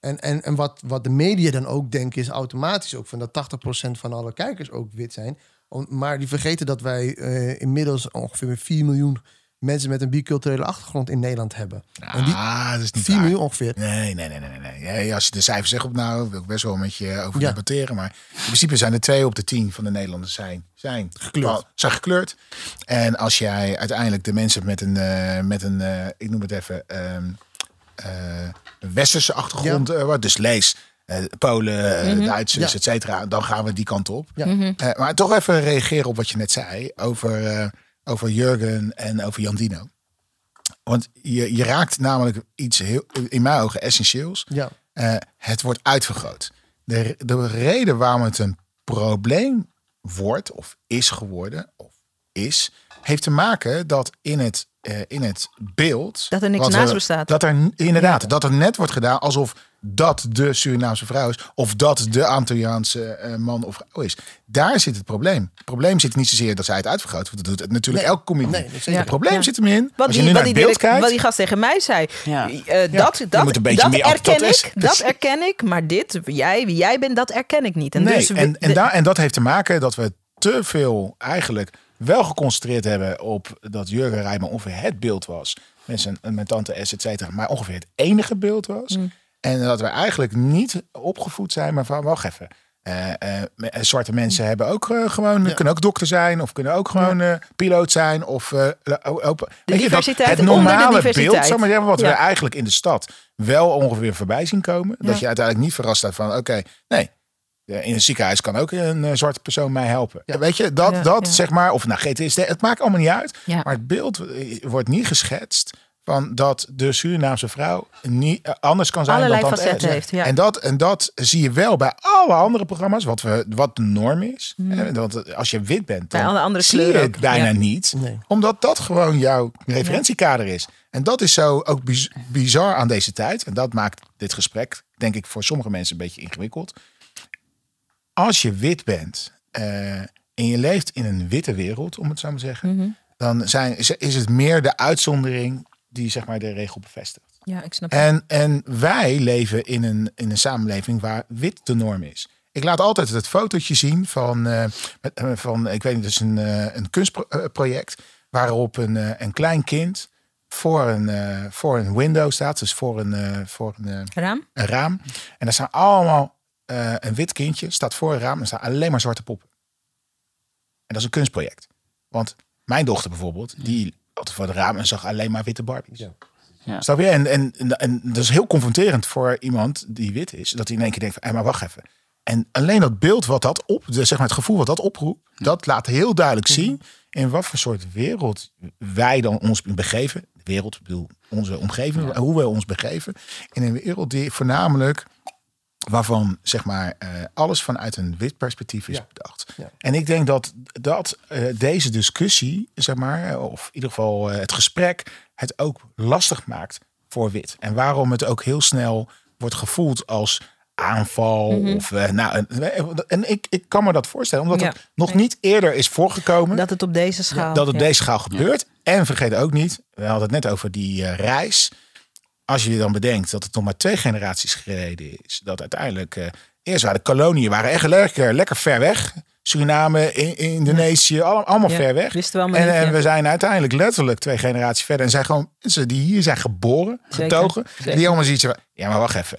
En, en, en wat, wat de media dan ook denken is automatisch ook van dat 80% van alle kijkers ook wit zijn. Om- maar die vergeten dat wij eh, inmiddels ongeveer 4 miljoen mensen met een biculturele achtergrond in Nederland hebben. en die Ah, dat is niet 4 waar. miljoen ongeveer. Nee, nee, nee, nee, nee, Als je de cijfers zegt op nou, wil ik best wel met je over Ja. debatteren. Maar in principe zijn er twee op de tien van de Nederlanders zijn, zijn Gekleurd. zijn gekleurd. En als jij uiteindelijk de mensen met een, eh, met een eh, ik noem het even, ehm, eh, een westerse achtergrond, eh, wat dus lees eh, Polen, eh, Duitsers, Ja. et cetera, dan gaan we die kant op. Ja. Eh, maar toch even reageren op wat je net zei over, eh, over Jurgen en over Jandino. Want je, je raakt namelijk iets heel, in mijn ogen essentieels. Ja. Eh, het wordt uitvergroot. De, de reden waarom het een probleem wordt, of is geworden, of is, heeft te maken dat in het eh, in het beeld. Dat er niks naast er- bestaat. Dat er inderdaad, dat er net wordt gedaan alsof dat de Surinaamse vrouw is. Of dat de Antilliaanse eh, man of vrouw is. Daar zit het probleem. Het probleem zit niet zozeer dat zij het uitvergroot. Want dat doet het natuurlijk Nee. elke comedie. Nee. Het probleem Ja. zit hem in. Wat als je die, nu wat, naar die het beeld direct- kijkt. wat die gast tegen mij zei. Ja. eh, dat dat, moet een beetje dat meer erken is- ik. Dat erken ik. Maar dit, jij, wie jij bent, dat erken ik niet. En, Nee, dus, en, en, de- daar, en dat heeft te maken dat we te veel eigenlijk wel geconcentreerd hebben op dat Jurgen Rijman ongeveer het beeld was. Met, zijn, met tante S, et cetera. Maar ongeveer het enige beeld was. Mm. En dat we eigenlijk niet opgevoed zijn, maar van wacht even. eh, eh, eh, zwarte mensen hebben ook gewoon, kunnen ook dokter zijn, of kunnen ook gewoon piloot zijn, of open. Weet je, dat het normale beeld, zeg maar zeggen, wat Ja. we eigenlijk in de stad wel ongeveer voorbij zien komen. Dat je uiteindelijk niet verrast staat van, oké, nee, in een ziekenhuis kan ook een eh, zwarte persoon mij helpen. Weet je, dat, Ja, dat ja. zeg maar, of nou GTSD, het maakt allemaal niet uit. Ja. Maar het beeld eh, wordt niet geschetst van dat de Surinaamse vrouw niet eh, anders kan zijn Allerlei dan facetten S. heeft, ja. En, dat, en dat zie je wel bij alle andere programma's, wat, we, wat de norm is. Eh, Want als je wit bent. Bij dan alle andere zie je het ook, bijna ja. niet. Nee. Omdat dat gewoon jouw referentiekader is. En dat is zo ook biz- bizar aan deze tijd. En dat maakt dit gesprek, denk ik, voor sommige mensen een beetje ingewikkeld. Als je wit bent eh, en je leeft in een witte wereld, om het zo maar te zeggen, Mhm. dan zijn, is- het meer de uitzondering die zeg maar de regel bevestigt. ja, ik snap. En, en wij leven in een, in een samenleving waar wit de norm is. Ik laat altijd het fotootje zien van, eh, met, eh, van ik weet niet, dus een, een kunstproject waarop een, een klein kind voor een, voor een window staat, dus voor een, voor een, Raam? een raam. En daar staan allemaal eh, een wit kindje staat voor een raam en staan alleen maar zwarte poppen. En dat is een kunstproject. Want mijn dochter bijvoorbeeld, die had voor het raam en zag alleen maar witte Barbies. Ja. Ja. Snap je? En, en, en, en dat is heel confronterend voor iemand die wit is. Dat hij in één keer denkt van, hé, maar wacht even. En alleen dat beeld wat dat op, zeg maar het gevoel wat dat oproept, dat laat heel duidelijk zien in wat voor soort wereld wij dan ons begeven. De wereld, ik bedoel, onze omgeving, hoe we ons begeven. In een wereld die voornamelijk waarvan zeg maar eh, alles vanuit een wit perspectief is Ja. bedacht. Ja. En ik denk dat, dat eh, deze discussie, zeg maar, eh, of in ieder geval eh, het gesprek, het ook lastig maakt voor wit. En waarom het ook heel snel wordt gevoeld als aanval. Of, eh, nou, en, en ik, ik kan me dat voorstellen, omdat Ja. het nog niet eerder is voorgekomen Dat het op deze schaal. dat op ja. deze schaal gebeurt. En vergeet ook niet, we hadden het net over die eh, reis. Als je je dan bedenkt dat het nog maar twee generaties geleden is. Dat uiteindelijk, eh, eerst waren de koloniën waren echt lekker, lekker ver weg. Suriname, in, Indonesië, allemaal, allemaal Ja, ver weg. wisten we allemaal en, niet, en ja. we zijn uiteindelijk letterlijk twee generaties verder. En zijn gewoon mensen die hier zijn geboren, Zeker, getogen. zeker. Die allemaal zoiets van, ja maar wacht even.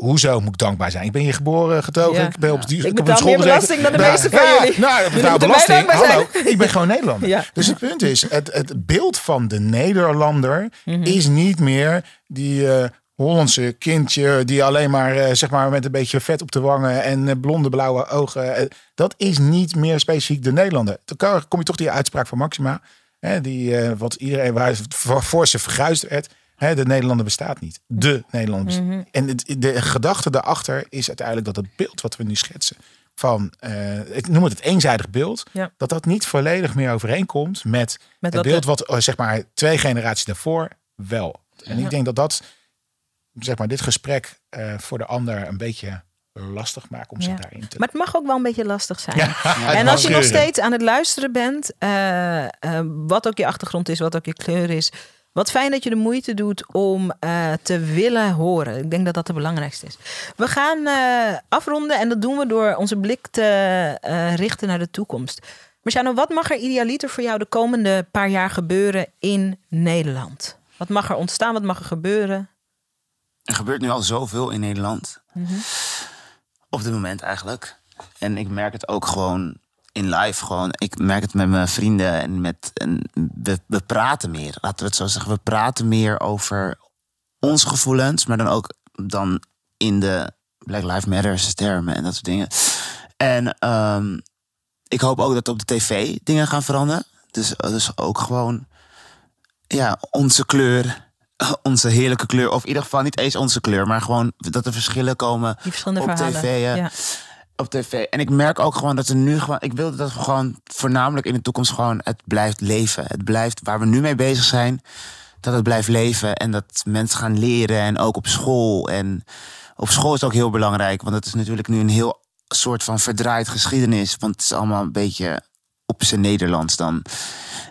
Hoezo moet ik dankbaar zijn? Ik ben hier geboren, getogen. Ja. Ik ben op die Ik betaal school meer belasting dan de Nou, meeste van ja, jullie. Nou, ik betaal belasting. Hallo, ik ben gewoon Nederlander. Ja. Dus het punt is, het, het beeld van de Nederlander Mhm. is niet meer die eh, Hollandse kindje die alleen maar, eh, zeg maar met een beetje vet op de wangen en eh, blonde blauwe ogen. dat is niet meer specifiek de Nederlander. Dan kom je toch die uitspraak van Maxima, hè, die wat iedereen waar voor, voor ze verguisd werd. Hè, de Nederlander bestaat niet. De Nederlander bestaat. Mhm. En het, de gedachte daarachter is uiteindelijk dat het beeld wat we nu schetsen van, eh, ik noem het het eenzijdig beeld, Ja. dat dat niet volledig meer overeenkomt met, Met het beeld wat eh, zeg maar twee generaties daarvoor wel. En ik denk dat dat zeg maar dit gesprek eh, voor de ander een beetje lastig maakt om zich Ja. daarin te. Maar het mag ook wel een beetje lastig zijn. en als je nog steeds aan het luisteren bent, eh, eh, wat ook je achtergrond is, wat ook je kleur is. Wat fijn dat je de moeite doet om eh, te willen horen. Ik denk dat dat het belangrijkste is. We gaan eh, afronden en dat doen we door onze blik te eh, richten naar de toekomst. Marciano, wat mag er idealiter voor jou de komende paar jaar gebeuren in Nederland? Wat mag er ontstaan? Wat mag er gebeuren? Er gebeurt nu al zoveel in Nederland. Mhm. Op dit moment eigenlijk. En ik merk het ook gewoon in live. Gewoon. Ik merk het met mijn vrienden en met. En we, we praten meer. Laten we het zo zeggen. We praten meer over onze gevoelens, maar dan ook dan in de Black Lives Matter termen en dat soort dingen. En ehm, ik hoop ook dat op de tv dingen gaan veranderen. Dus, dus ook gewoon ja, onze kleur, onze heerlijke kleur. Of in ieder geval niet eens onze kleur, maar gewoon dat er verschillen komen Die verschillende op verhalen. tv. ja. Op tv. En ik merk ook gewoon dat er nu gewoon. Ik wil dat gewoon voornamelijk in de toekomst gewoon het blijft leven. Het blijft waar we nu mee bezig zijn. Dat het blijft leven. En dat mensen gaan leren. En ook op school. En op school is ook heel belangrijk. Want het is natuurlijk nu een heel soort van verdraaid geschiedenis. Want het is allemaal een beetje op zijn Nederlands dan.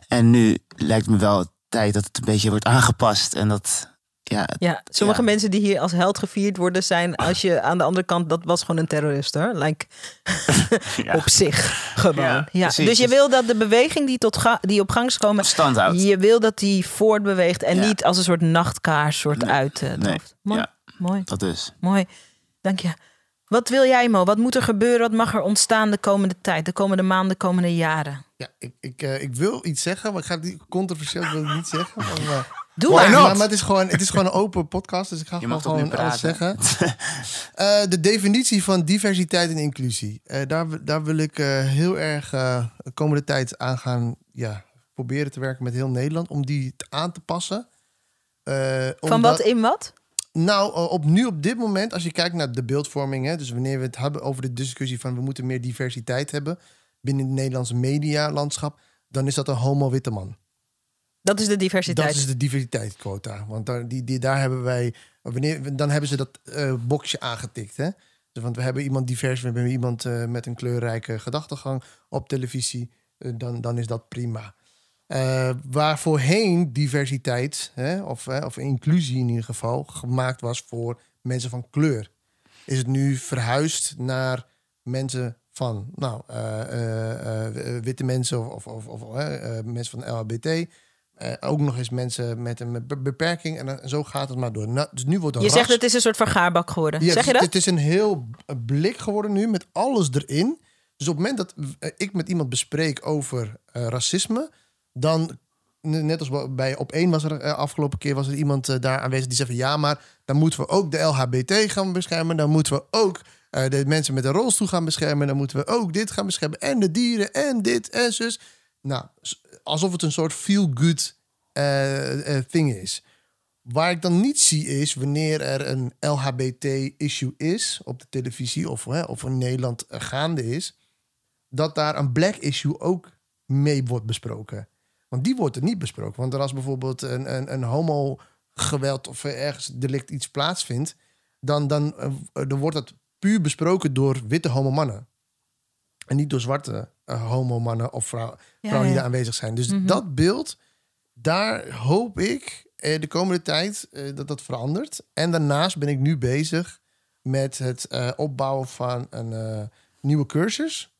En nu lijkt me wel tijd dat het een beetje wordt aangepast. En dat ja, ja, sommige mensen die hier als held gevierd worden zijn, als je aan de andere kant, dat was gewoon een terrorist hoor. Like, op zich gewoon. Ja, Dus je wil dat de beweging die, tot die op gang is komen, Stand je wil dat die voortbeweegt en niet als een soort nachtkaars soort uit. Uh, nee. Mooi. Mooi. Dat is. Mooi. Dank je. Wat wil jij, Mo? Wat moet er gebeuren? Wat mag er ontstaan de komende tijd, de komende maanden, de komende jaren? Ja, ik, ik, uh, ik wil iets zeggen, maar ik ga die controversieel wil niet zeggen. Maar, uh, Doe maar. maar. Maar het is, gewoon, het is gewoon een open podcast, dus ik ga gewoon, gewoon alles zeggen. uh, de definitie van diversiteit en inclusie. daar, daar wil ik heel erg de komende tijd aan gaan ja, proberen te werken met heel Nederland. Om die aan te passen. van wat in wat? Nou, op, nu op dit moment, als je kijkt naar de beeldvorming, hè, dus wanneer we het hebben over de discussie van we moeten meer diversiteit hebben binnen het Nederlandse medialandschap, dan is dat een homo-witte man. Dat is de diversiteit. Dat is de diversiteitsquota. Want daar, die, daar hebben wij, wanneer, dan hebben ze dat uh, boxje aangetikt. Hè? Dus, want we hebben iemand divers, we hebben iemand uh, met een kleurrijke gedachtegang op televisie. Uh, dan, dan is dat prima. Waar voorheen diversiteit, hè, of, of inclusie in ieder geval, gemaakt was voor mensen van kleur, is het nu verhuisd naar mensen van nou, witte mensen of, of, of mensen van LHBT. Ook nog eens mensen met een beperking. En zo gaat het maar door. Nou, dus nu wordt je zegt het is een soort vergaarbak geworden. Ja, zeg je dat? Het is een heel blik geworden nu met alles erin. Dus op het moment dat ik met iemand bespreek over racisme dan net als bij op één was er afgelopen keer was er iemand daar aanwezig die zei van ja, maar dan moeten we ook de LHBT gaan beschermen, dan moeten we ook de mensen met een rolstoel gaan beschermen, dan moeten we ook dit gaan beschermen en de dieren en dit en zus. Nou, alsof het een soort feel good uh, thing is. Waar ik dan niet zie is wanneer er een LHBT-issue is op de televisie of, of in Nederland gaande is, dat daar een black issue ook mee wordt besproken. Want die wordt er niet besproken. Want als bijvoorbeeld een, een, een homo-geweld of ergens delict iets plaatsvindt, dan, dan, dan wordt dat puur besproken door witte homo-mannen. En niet door zwarte uh, homo-mannen of vrouw, vrouwen die daar aanwezig zijn. Dus mhm. dat beeld, daar hoop ik uh, de komende tijd dat dat verandert. En daarnaast ben ik nu bezig met het opbouwen van een nieuwe cursus.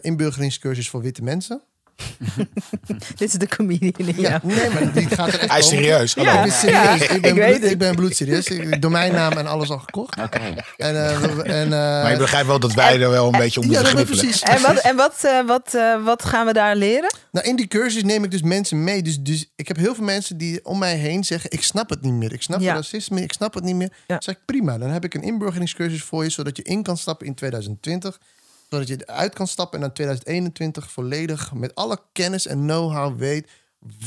inburgeringscursus voor witte mensen. Dit is de comedian ja, Nee, maar die gaat er echt Hij is serieus. Ja, ik, serieus. ik, ben bloed, ik ben bloedserieus. Ik domeinnaam en alles al gekocht. Oké. En, uh, en, uh, maar je begrijpt wel dat wij er wel een beetje onder ja, precies. En, wat, en wat, uh, wat, wat gaan we daar leren? Nou, in die cursus neem ik dus mensen mee. Dus, dus ik heb heel veel mensen die om mij heen zeggen... ik snap het niet meer. Ik snap ja. racisme, ik snap het niet meer. Ja. zeg ik, prima. Dan heb ik een inburgeringscursus voor je... zodat je in kan stappen in 2020 zodat je eruit kan stappen en dan 2021 volledig met alle kennis en know-how weet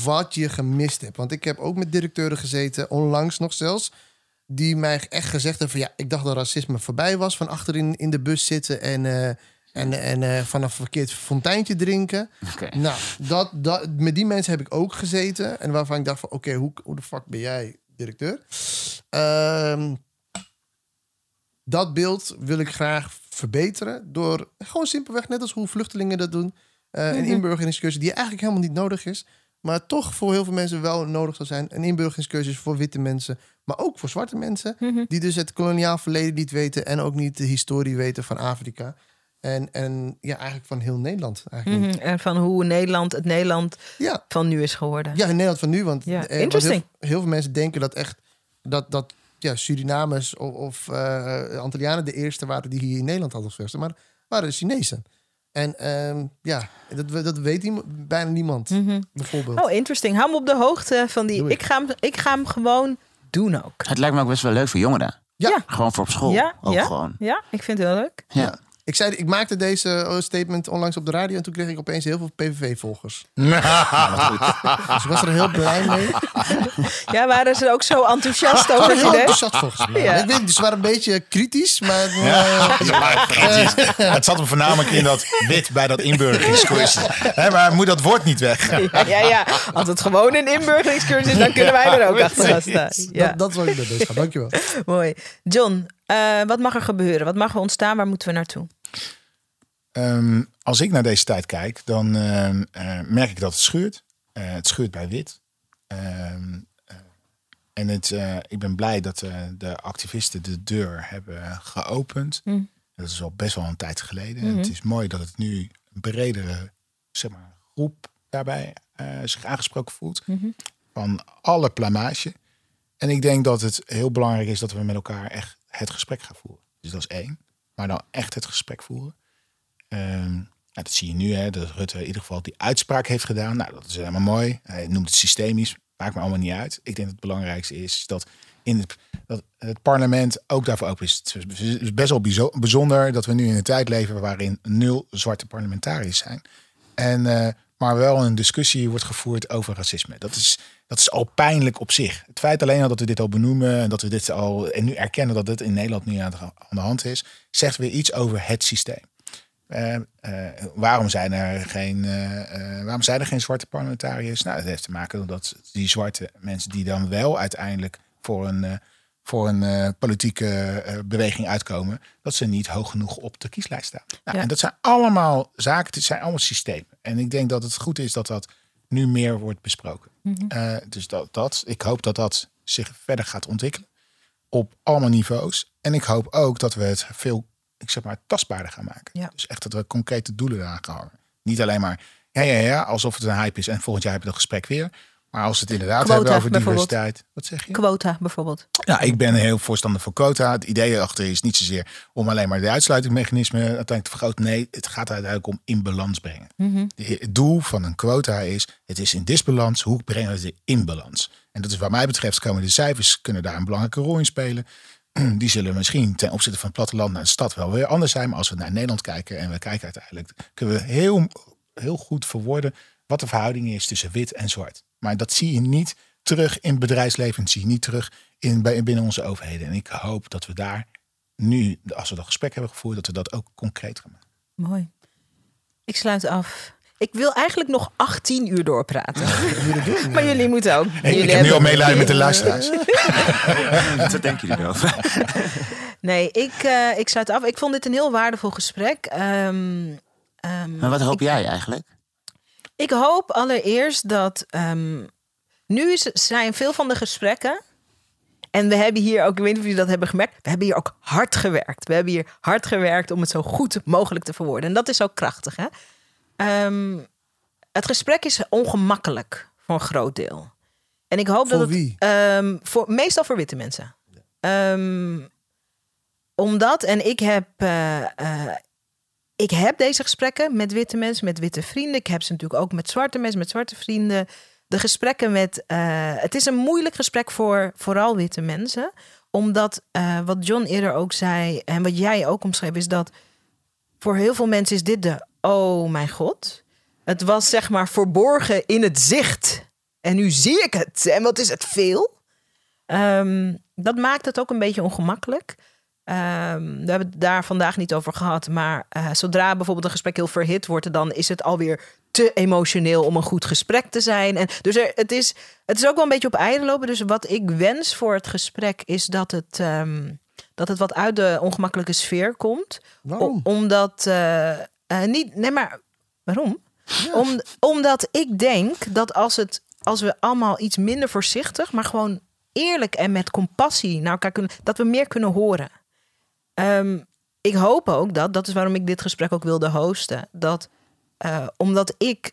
wat je gemist hebt. Want ik heb ook met directeuren gezeten, onlangs nog zelfs, die mij echt gezegd hebben van ja, ik dacht dat racisme voorbij was van achterin in de bus zitten en, uh, en, en uh, vanaf een verkeerd fonteintje drinken. Okay. Nou, dat, dat, met die mensen heb ik ook gezeten en waarvan ik dacht van oké, hoe, hoe de fuck ben jij directeur? Uh, dat beeld wil ik graag verbeteren door gewoon simpelweg, net als hoe vluchtelingen dat doen, uh, een mhm. inburgeringscursus die eigenlijk helemaal niet nodig is, maar toch voor heel veel mensen wel nodig zal zijn. Een inburgeringscursus voor witte mensen, maar ook voor zwarte mensen, mhm. die dus het koloniaal verleden niet weten en ook niet de historie weten van Afrika. En, en ja, eigenlijk van heel Nederland. Eigenlijk. Mhm. En van hoe Nederland het Nederland ja. van nu is geworden. Ja, in Nederland van nu. Want, ja. Eh, heel, heel, veel mensen denken dat echt dat, dat ja, Surinamers of, of uh, Antillianen de eerste waren die hier in Nederland hadden gevestigd. Maar waren de Chinezen. En um, ja, dat, dat weet bijna niemand, mm bijvoorbeeld. Oh, interesting. Hou me op de hoogte van die... Ik. ga, hem, ik ga hem gewoon doen ook. Het lijkt me ook best wel leuk voor jongeren. Ja. Gewoon voor op school. Ja, ook ja, gewoon. ja ik vind het heel leuk. Ja. Ik, zei, ik maakte deze eh, statement onlangs op de radio en toen kreeg ik opeens heel veel PVV-volgers. dus ik was er heel blij mee. Ja, waren ze ook zo enthousiast over het idee? enthousiast volgens mij. Ja. Ik weet, ze waren een beetje kritisch, maar... eh, Ja, het zat hem voornamelijk in dat wit bij dat inburgeringscursus. Hè, maar moet dat woord niet weg? Ja, ja, ja. Als het gewoon een inburgeringscursus is, dan kunnen wij er ook achter staan. Ja, dat, dat is wat ik ga. Dankjewel. mooi. John, eh, wat mag er gebeuren? Wat mag er ontstaan? Waar moeten we naartoe? Ehm, als ik naar deze tijd kijk, dan ehm, eh, merk ik dat het schuurt. Eh, het schuurt bij wit. Ehm, eh, en het, ik ben blij dat de activisten de deur hebben geopend. Mm. Dat is al best wel een tijd geleden. Mhm. Het is mooi dat het nu een bredere zeg maar, groep daarbij zich aangesproken voelt. Mhm. Van alle plamage. En ik denk dat het heel belangrijk is dat we met elkaar echt het gesprek gaan voeren. Dus dat is één. Maar dan echt het gesprek voeren. Nou, dat zie je nu, hè, dat Rutte in ieder geval die uitspraak heeft gedaan. Nou, dat is helemaal mooi. Hij noemt het systemisch. Maakt me allemaal niet uit. Ik denk dat het belangrijkste is dat, in het, dat het parlement ook daarvoor open is. Het is best wel bijzo- bijzonder dat we nu in een tijd leven waarin nul zwarte parlementariërs zijn. En, eh, maar wel een discussie wordt gevoerd over racisme. Dat is, dat is al pijnlijk op zich. Het feit alleen al dat we dit al benoemen en dat we dit al en nu erkennen dat dit in Nederland nu aan de, aan de hand is, zegt weer iets over het systeem. Eh, eh, waarom, zijn er geen, eh, waarom zijn er geen zwarte parlementariërs? Nou, dat heeft te maken omdat die zwarte mensen die dan wel uiteindelijk voor een, voor een politieke beweging uitkomen, dat ze niet hoog genoeg op de kieslijst staan. Nou, Ja. En dat zijn allemaal zaken, het zijn allemaal systemen. En ik denk dat het goed is dat dat nu meer wordt besproken. Eh, dus dat, dat, ik hoop dat dat zich verder gaat ontwikkelen op allemaal niveaus. En ik hoop ook dat we het veel, ik zeg maar, tastbaarder gaan maken. Ja. Dus echt dat we concrete doelen eraan gaan hangen. Niet alleen maar, ja, ja, ja, alsof het een hype is en volgend jaar hebben we dat gesprek weer. Maar als we het inderdaad Quota, hebben over diversiteit. Wat zeg je? Quota bijvoorbeeld. Ja, ik ben heel voorstander van quota. Het idee erachter is niet zozeer om alleen maar de uitsluitingsmechanismen uiteindelijk te vergroten. Nee, het gaat uiteindelijk om in balans brengen. De- Het doel van een quota is, het is in disbalans, hoe brengen we het in balans? En dat is wat mij betreft, komen de cijfers kunnen daar een belangrijke rol in spelen. Die zullen misschien ten opzichte van het platteland naar de stad wel weer anders zijn. Maar als we naar Nederland kijken en we kijken uiteindelijk, kunnen we heel, heel goed verwoorden wat de verhouding is tussen wit en zwart. Maar dat zie je niet terug in het bedrijfsleven, dat zie je niet terug in, bij, binnen onze overheden. En ik hoop dat we daar nu, als we dat gesprek hebben gevoerd, dat we dat ook concreet gaan maken. Mooi. Ik sluit af. Ik wil eigenlijk nog 18 uur doorpraten. maar jullie moeten ook. Ik, jullie ik heb nu al meelijden met de luisteraars. Wat denken jullie erover? Nee, ik, eh, ik sluit af. Ik vond dit een heel waardevol gesprek. Ehm, ehm, Maar wat hoop jij eigenlijk? Ik hoop allereerst dat. ehm, nu is, zijn veel van de gesprekken. En we hebben hier ook, ik weet niet of jullie dat hebben gemerkt. We hebben hier ook hard gewerkt. We hebben hier hard gewerkt om het zo goed mogelijk te verwoorden. En dat is ook krachtig. Hè? Ehm, het gesprek is ongemakkelijk voor een groot deel. En ik hoop Voor dat het. wie? ehm, voor, meestal voor witte mensen. Omdat, en ik heb. eh, eh, ik heb deze gesprekken met witte mensen, met witte vrienden. Ik heb ze natuurlijk ook met zwarte mensen, met zwarte vrienden. De gesprekken met. eh, het is een moeilijk gesprek voor vooral witte mensen. Omdat eh, wat John eerder ook zei en wat jij ook omschreef, is dat voor heel veel mensen is dit de. Oh mijn god. Het was zeg maar verborgen in het zicht. En nu zie ik het. En wat is het veel? Ehm, dat maakt het ook een beetje ongemakkelijk. Ehm, we hebben het daar vandaag niet over gehad. Maar eh, zodra bijvoorbeeld een gesprek heel verhit wordt, dan is het alweer te emotioneel om een goed gesprek te zijn. En dus er, het, is, het is ook wel een beetje op eieren lopen. Dus wat ik wens voor het gesprek is dat het, ehm, dat het wat uit de ongemakkelijke sfeer komt. Waarom? O- omdat. eh, eh, niet, nee, maar waarom? Om, omdat ik denk dat als, het, als we allemaal iets minder voorzichtig, maar gewoon eerlijk en met compassie naar elkaar kunnen, dat we meer kunnen horen. Ehm, ik hoop ook dat, dat is waarom ik dit gesprek ook wilde hosten, dat eh, omdat ik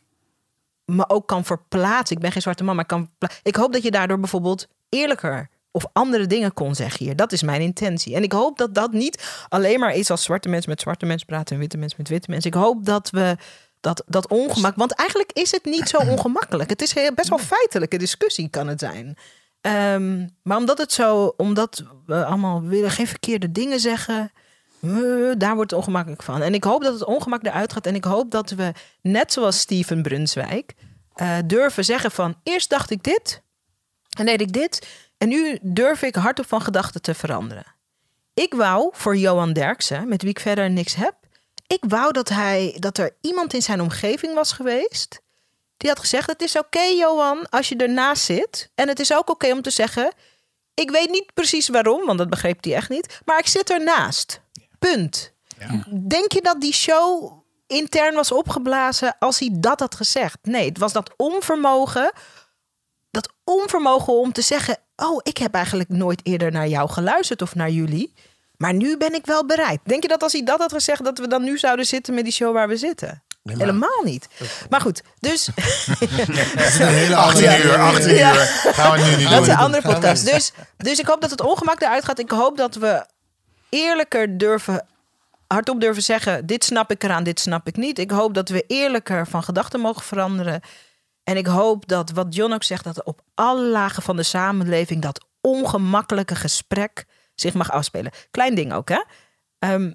me ook kan verplaatsen. Ik ben geen zwarte man, maar ik kan. Ik hoop dat je daardoor bijvoorbeeld eerlijker of andere dingen kon zeggen hier. Dat is mijn intentie. En ik hoop dat dat niet alleen maar is als zwarte mensen met zwarte mensen praten en witte mensen met witte mensen. Ik hoop dat we dat, dat ongemak. Want eigenlijk is het niet zo ongemakkelijk. Het is heel- best wel feitelijke discussie, kan het zijn. Ehm, maar omdat het zo, omdat we allemaal willen geen verkeerde dingen zeggen. uh, daar wordt het ongemakkelijk van. En ik hoop dat het ongemak eruit gaat. En ik hoop dat we, net zoals Steven Brunswijk, uh, durven zeggen van... eerst dacht ik dit en deed ik dit. En nu durf ik hardop van gedachten te veranderen. Ik wou voor Johan Derksen, met wie ik verder niks heb... ik wou dat, hij, dat er iemand in zijn omgeving was geweest... die had gezegd, het is oké Johan als je ernaast zit. En het is ook oké om te zeggen... ik weet niet precies waarom, want dat begreep hij echt niet... maar ik zit ernaast. Punt. Ja. Denk je dat die show intern was opgeblazen als hij dat had gezegd? Nee, het was dat onvermogen. Dat onvermogen om te zeggen: Oh, ik heb eigenlijk nooit eerder naar jou geluisterd of naar jullie. Maar nu ben ik wel bereid. Denk je dat als hij dat had gezegd, dat we dan nu zouden zitten met die show waar we zitten? Helemaal niet. Maar goed, dus. is een hele 18 uur, 18 uur. Gaan we nu niet Dat is een andere podcast. Dus, dus ik hoop dat het ongemak eruit gaat. Ik hoop dat we eerlijker durven, hardop durven zeggen: dit snap ik eraan, dit snap ik niet. Ik hoop dat we eerlijker van gedachten mogen veranderen. En ik hoop dat wat John ook zegt, dat op alle lagen van de samenleving dat ongemakkelijke gesprek zich mag afspelen. Klein ding ook, hè? Um,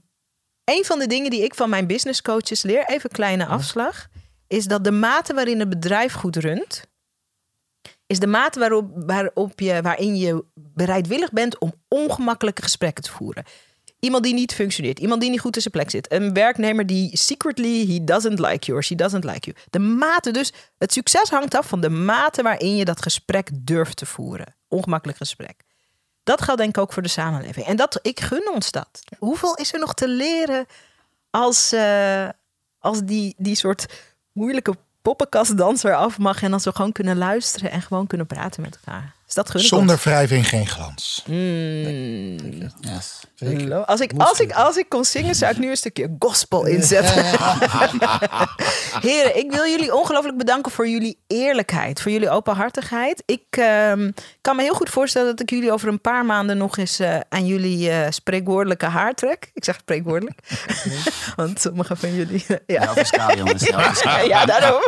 een van de dingen die ik van mijn business coaches leer, even een kleine afslag, is dat de mate waarin het bedrijf goed runt, is de mate waarop, waarop je, waarin je bereidwillig bent om ongemakkelijke gesprekken te voeren. Iemand die niet functioneert, iemand die niet goed in zijn plek zit, een werknemer die secretly he doesn't like you or she doesn't like you. De mate dus, het succes hangt af van de mate waarin je dat gesprek durft te voeren. Ongemakkelijk gesprek. Dat geldt denk ik ook voor de samenleving. En dat, ik gun ons dat. Hoeveel is er nog te leren als, uh, als die, die soort moeilijke poppenkastdanser af mag en als we gewoon kunnen luisteren en gewoon kunnen praten met elkaar. Is dat Zonder wrijving geen glans. Mm. Yes. Als ik, als, ik, als ik kon zingen, zou ik nu een stukje gospel inzetten. Heren, ik wil jullie ongelooflijk bedanken voor jullie eerlijkheid, voor jullie openhartigheid. Ik um, kan me heel goed voorstellen dat ik jullie over een paar maanden nog eens uh, aan jullie uh, spreekwoordelijke haar trek. Ik zeg spreekwoordelijk. Want sommige van jullie. Uh, ja, jongens. ja, daarom.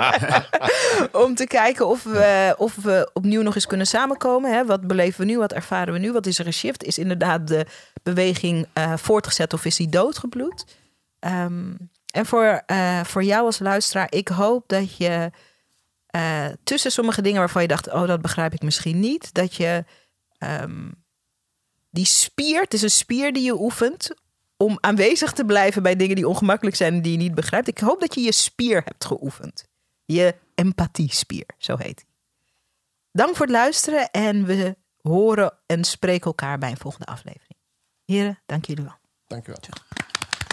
Om te kijken of we, of we opnieuw nog eens kunnen samenkomen. Hè? Wat beleven we nu? Wat ervaren we nu? Wat is er een shift? Is inderdaad de beweging uh, voortgezet of is die doodgebloed? Um, en voor, uh, voor jou als luisteraar, ik hoop dat je uh, tussen sommige dingen waarvan je dacht, oh, dat begrijp ik misschien niet, dat je um, die spier, het is een spier die je oefent om aanwezig te blijven bij dingen die ongemakkelijk zijn en die je niet begrijpt. Ik hoop dat je je spier hebt geoefend. Je empathiespier, zo heet. Dank voor het luisteren en we horen en spreken elkaar bij een volgende aflevering. Heren, dank jullie wel. Dank je wel.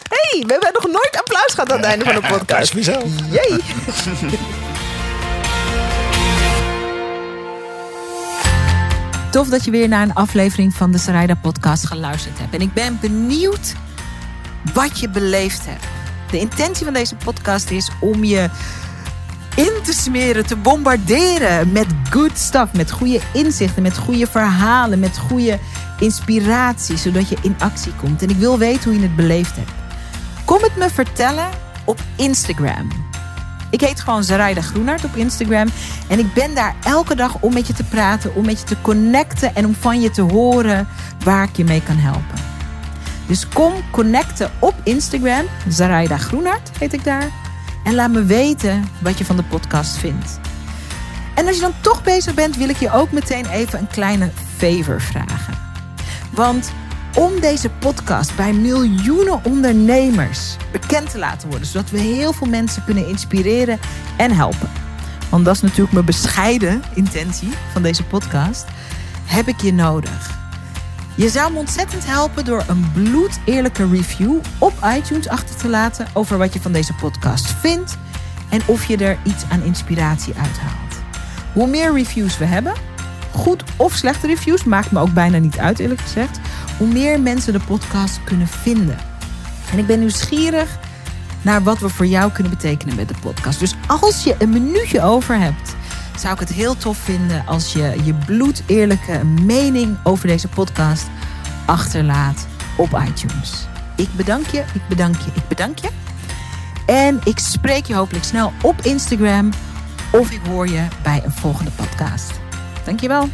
Hey, we hebben nog nooit applaus gehad aan het einde van de podcast. Ja, Jee. Tof dat je weer naar een aflevering van de Sarayda podcast geluisterd hebt. En ik ben benieuwd wat je beleefd hebt. De intentie van deze podcast is om je in te smeren, te bombarderen met good stuff, met goede inzichten, met goede verhalen, met goede inspiratie, zodat je in actie komt. En ik wil weten hoe je het beleefd hebt. Kom het me vertellen op Instagram. Ik heet gewoon Zaraida Groenart op Instagram. En ik ben daar elke dag om met je te praten, om met je te connecten en om van je te horen waar ik je mee kan helpen. Dus kom connecten op Instagram. Zaraida Groenart heet ik daar. En laat me weten wat je van de podcast vindt. En als je dan toch bezig bent, wil ik je ook meteen even een kleine favor vragen. Want om deze podcast bij miljoenen ondernemers bekend te laten worden, zodat we heel veel mensen kunnen inspireren en helpen. Want dat is natuurlijk mijn bescheiden intentie van deze podcast. Heb ik je nodig. Je zou me ontzettend helpen door een bloedeerlijke review op iTunes achter te laten over wat je van deze podcast vindt en of je er iets aan inspiratie uithaalt. Hoe meer reviews we hebben, goed of slechte reviews, maakt me ook bijna niet uit eerlijk gezegd, hoe meer mensen de podcast kunnen vinden. En ik ben nieuwsgierig naar wat we voor jou kunnen betekenen met de podcast. Dus als je een minuutje over hebt zou ik het heel tof vinden als je je bloedeerlijke mening over deze podcast achterlaat op iTunes. Ik bedank je, ik bedank je, ik bedank je. En ik spreek je hopelijk snel op Instagram of ik hoor je bij een volgende podcast. Dankjewel.